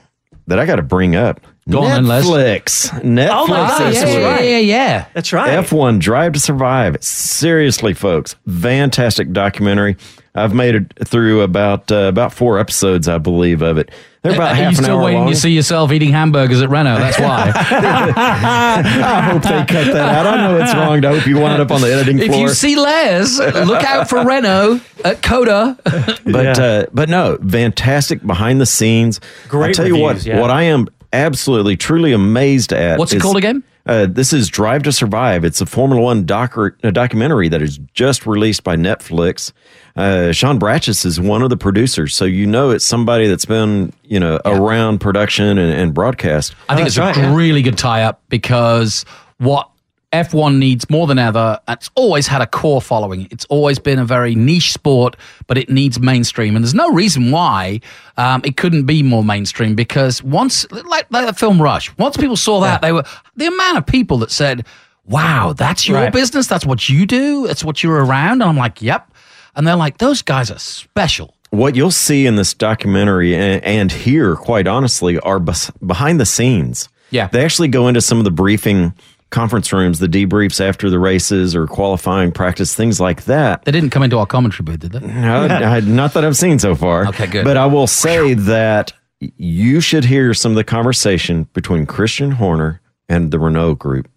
S5: that I got to bring up.
S4: Go on then, Les.
S5: Netflix. Netflix.
S3: Oh my God, yeah, yeah,
S4: yeah, yeah.
S3: That's right.
S5: F1 Drive to Survive. Seriously, folks, fantastic documentary. I've made it through about uh, about four episodes, I believe, of it. They're about
S4: Are
S5: half
S4: you
S5: an
S4: still
S5: hour
S4: waiting
S5: long.
S4: to see yourself eating hamburgers at Renault? That's why.
S5: I hope they cut that out. I know it's wrong. I hope you wind up on the editing
S4: if you see Les, look out for Renault at COTA.
S5: but uh, but no, fantastic behind the scenes.
S3: Great
S5: I tell you what,
S3: yeah.
S5: what I am absolutely truly amazed at.
S4: What's it
S5: is-
S4: called again?
S5: Uh, this is Drive to Survive. It's a Formula One docu- a documentary that is just released by Netflix. Uh, Sean Bratches is one of the producers, so you know it's somebody that's been you know around production and, and broadcast.
S4: I think it's a really good tie up because what F1 needs more than ever, it's always had a core following. It's always been a very niche sport, but it needs mainstream. And there's no reason why um, it couldn't be more mainstream because once, like, like the film Rush, once people saw that, they were the amount of people that said, Wow, that's your
S3: Right.
S4: business. That's what you do. That's what you're around. And I'm like, Yep. And they're like, Those guys are special.
S5: what you'll see in this documentary and, and here, quite honestly, are bes- behind the scenes.
S4: Yeah.
S5: They actually go into some of the briefing conference rooms, the debriefs after the races or qualifying practice, things like that.
S4: They didn't come into our commentary booth, did they?
S5: No, I- not that I've seen so far.
S4: Okay, good.
S5: But I will say that you should hear some of the conversation between Christian Horner and the Renault group.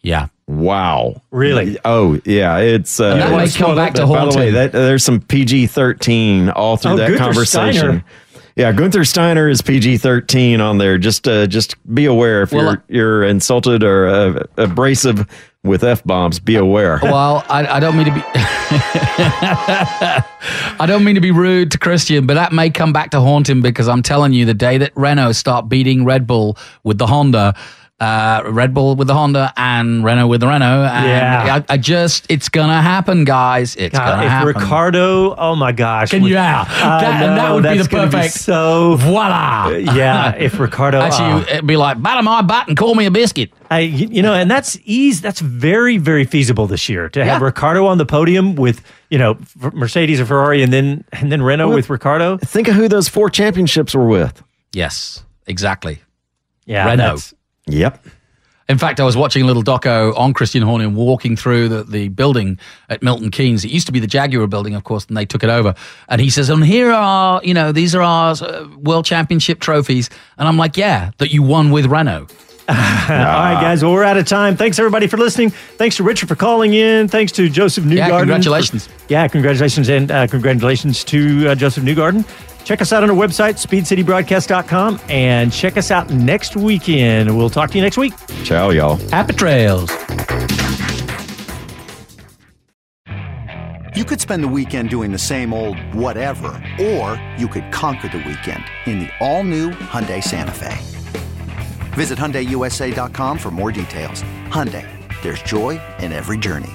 S4: Yeah.
S5: Wow.
S3: Really?
S5: Oh, yeah. It's uh,
S4: And that may
S5: it's-
S4: come back to
S5: By
S4: haunt
S5: the way, that, there's some PG 13 all through
S3: Oh,
S5: that
S3: Gunther
S5: conversation.
S3: Steiner.
S5: Yeah, Gunther Steiner is PG 13 on there. Just uh, just be aware if
S4: Well,
S5: you're you're insulted or uh, abrasive with f bombs. Be aware.
S4: Well, I, I don't mean to be. I don't mean to be rude to Christian, but that may come back to haunt him because I'm telling you, the day that Renault start beating Red Bull with the Honda, uh, Red Bull with the Honda and Renault with the Renault, and
S3: Yeah.
S4: I, I just, it's gonna happen, guys. It's gonna
S3: if
S4: happen.
S3: Ricciardo, oh my gosh,
S4: Can
S3: would-
S4: you- yeah.
S3: I
S4: That- and that
S3: know,
S4: would be the
S3: gonna
S4: perfect-
S3: so
S4: Voila.
S3: yeah, if Ricciardo
S4: Actually,
S3: uh,
S4: it'd be like batter my butt and call me a biscuit.
S3: I, you you know, and that's ease. That's very, very feasible this year to have
S4: Yeah.
S3: Ricciardo on the podium with you know Mercedes or Ferrari, and then and then Renault
S5: Well,
S3: with Ricciardo.
S5: Think of who those four championships were with.
S4: Yes, exactly.
S3: Yeah,
S4: Renault.
S5: Yep.
S4: In fact, I was watching a little doco on Christian Horner walking through the, the building at Milton Keynes. It used to be the Jaguar building, of course, and they took it over. And he says, and here are, you know, these are our uh, world championship trophies. And I'm like, yeah, that you won with Renault.
S3: All right, guys. Well, we're out of time. Thanks everybody for listening. Thanks to Richard for calling in. Thanks to Josef Newgarden.
S4: Yeah, congratulations.
S3: for- yeah, congratulations, and uh, congratulations to uh, Josef Newgarden. Check us out on our website, speedcitybroadcast.com, and check us out next weekend. We'll talk to you next week.
S5: Ciao, y'all.
S4: Happy trails.
S1: You could spend the weekend doing the same old whatever, or you could conquer the weekend in the all-new Hyundai Santa Fe. Visit HyundaiUSA.com for more details. Hyundai, there's joy in every journey.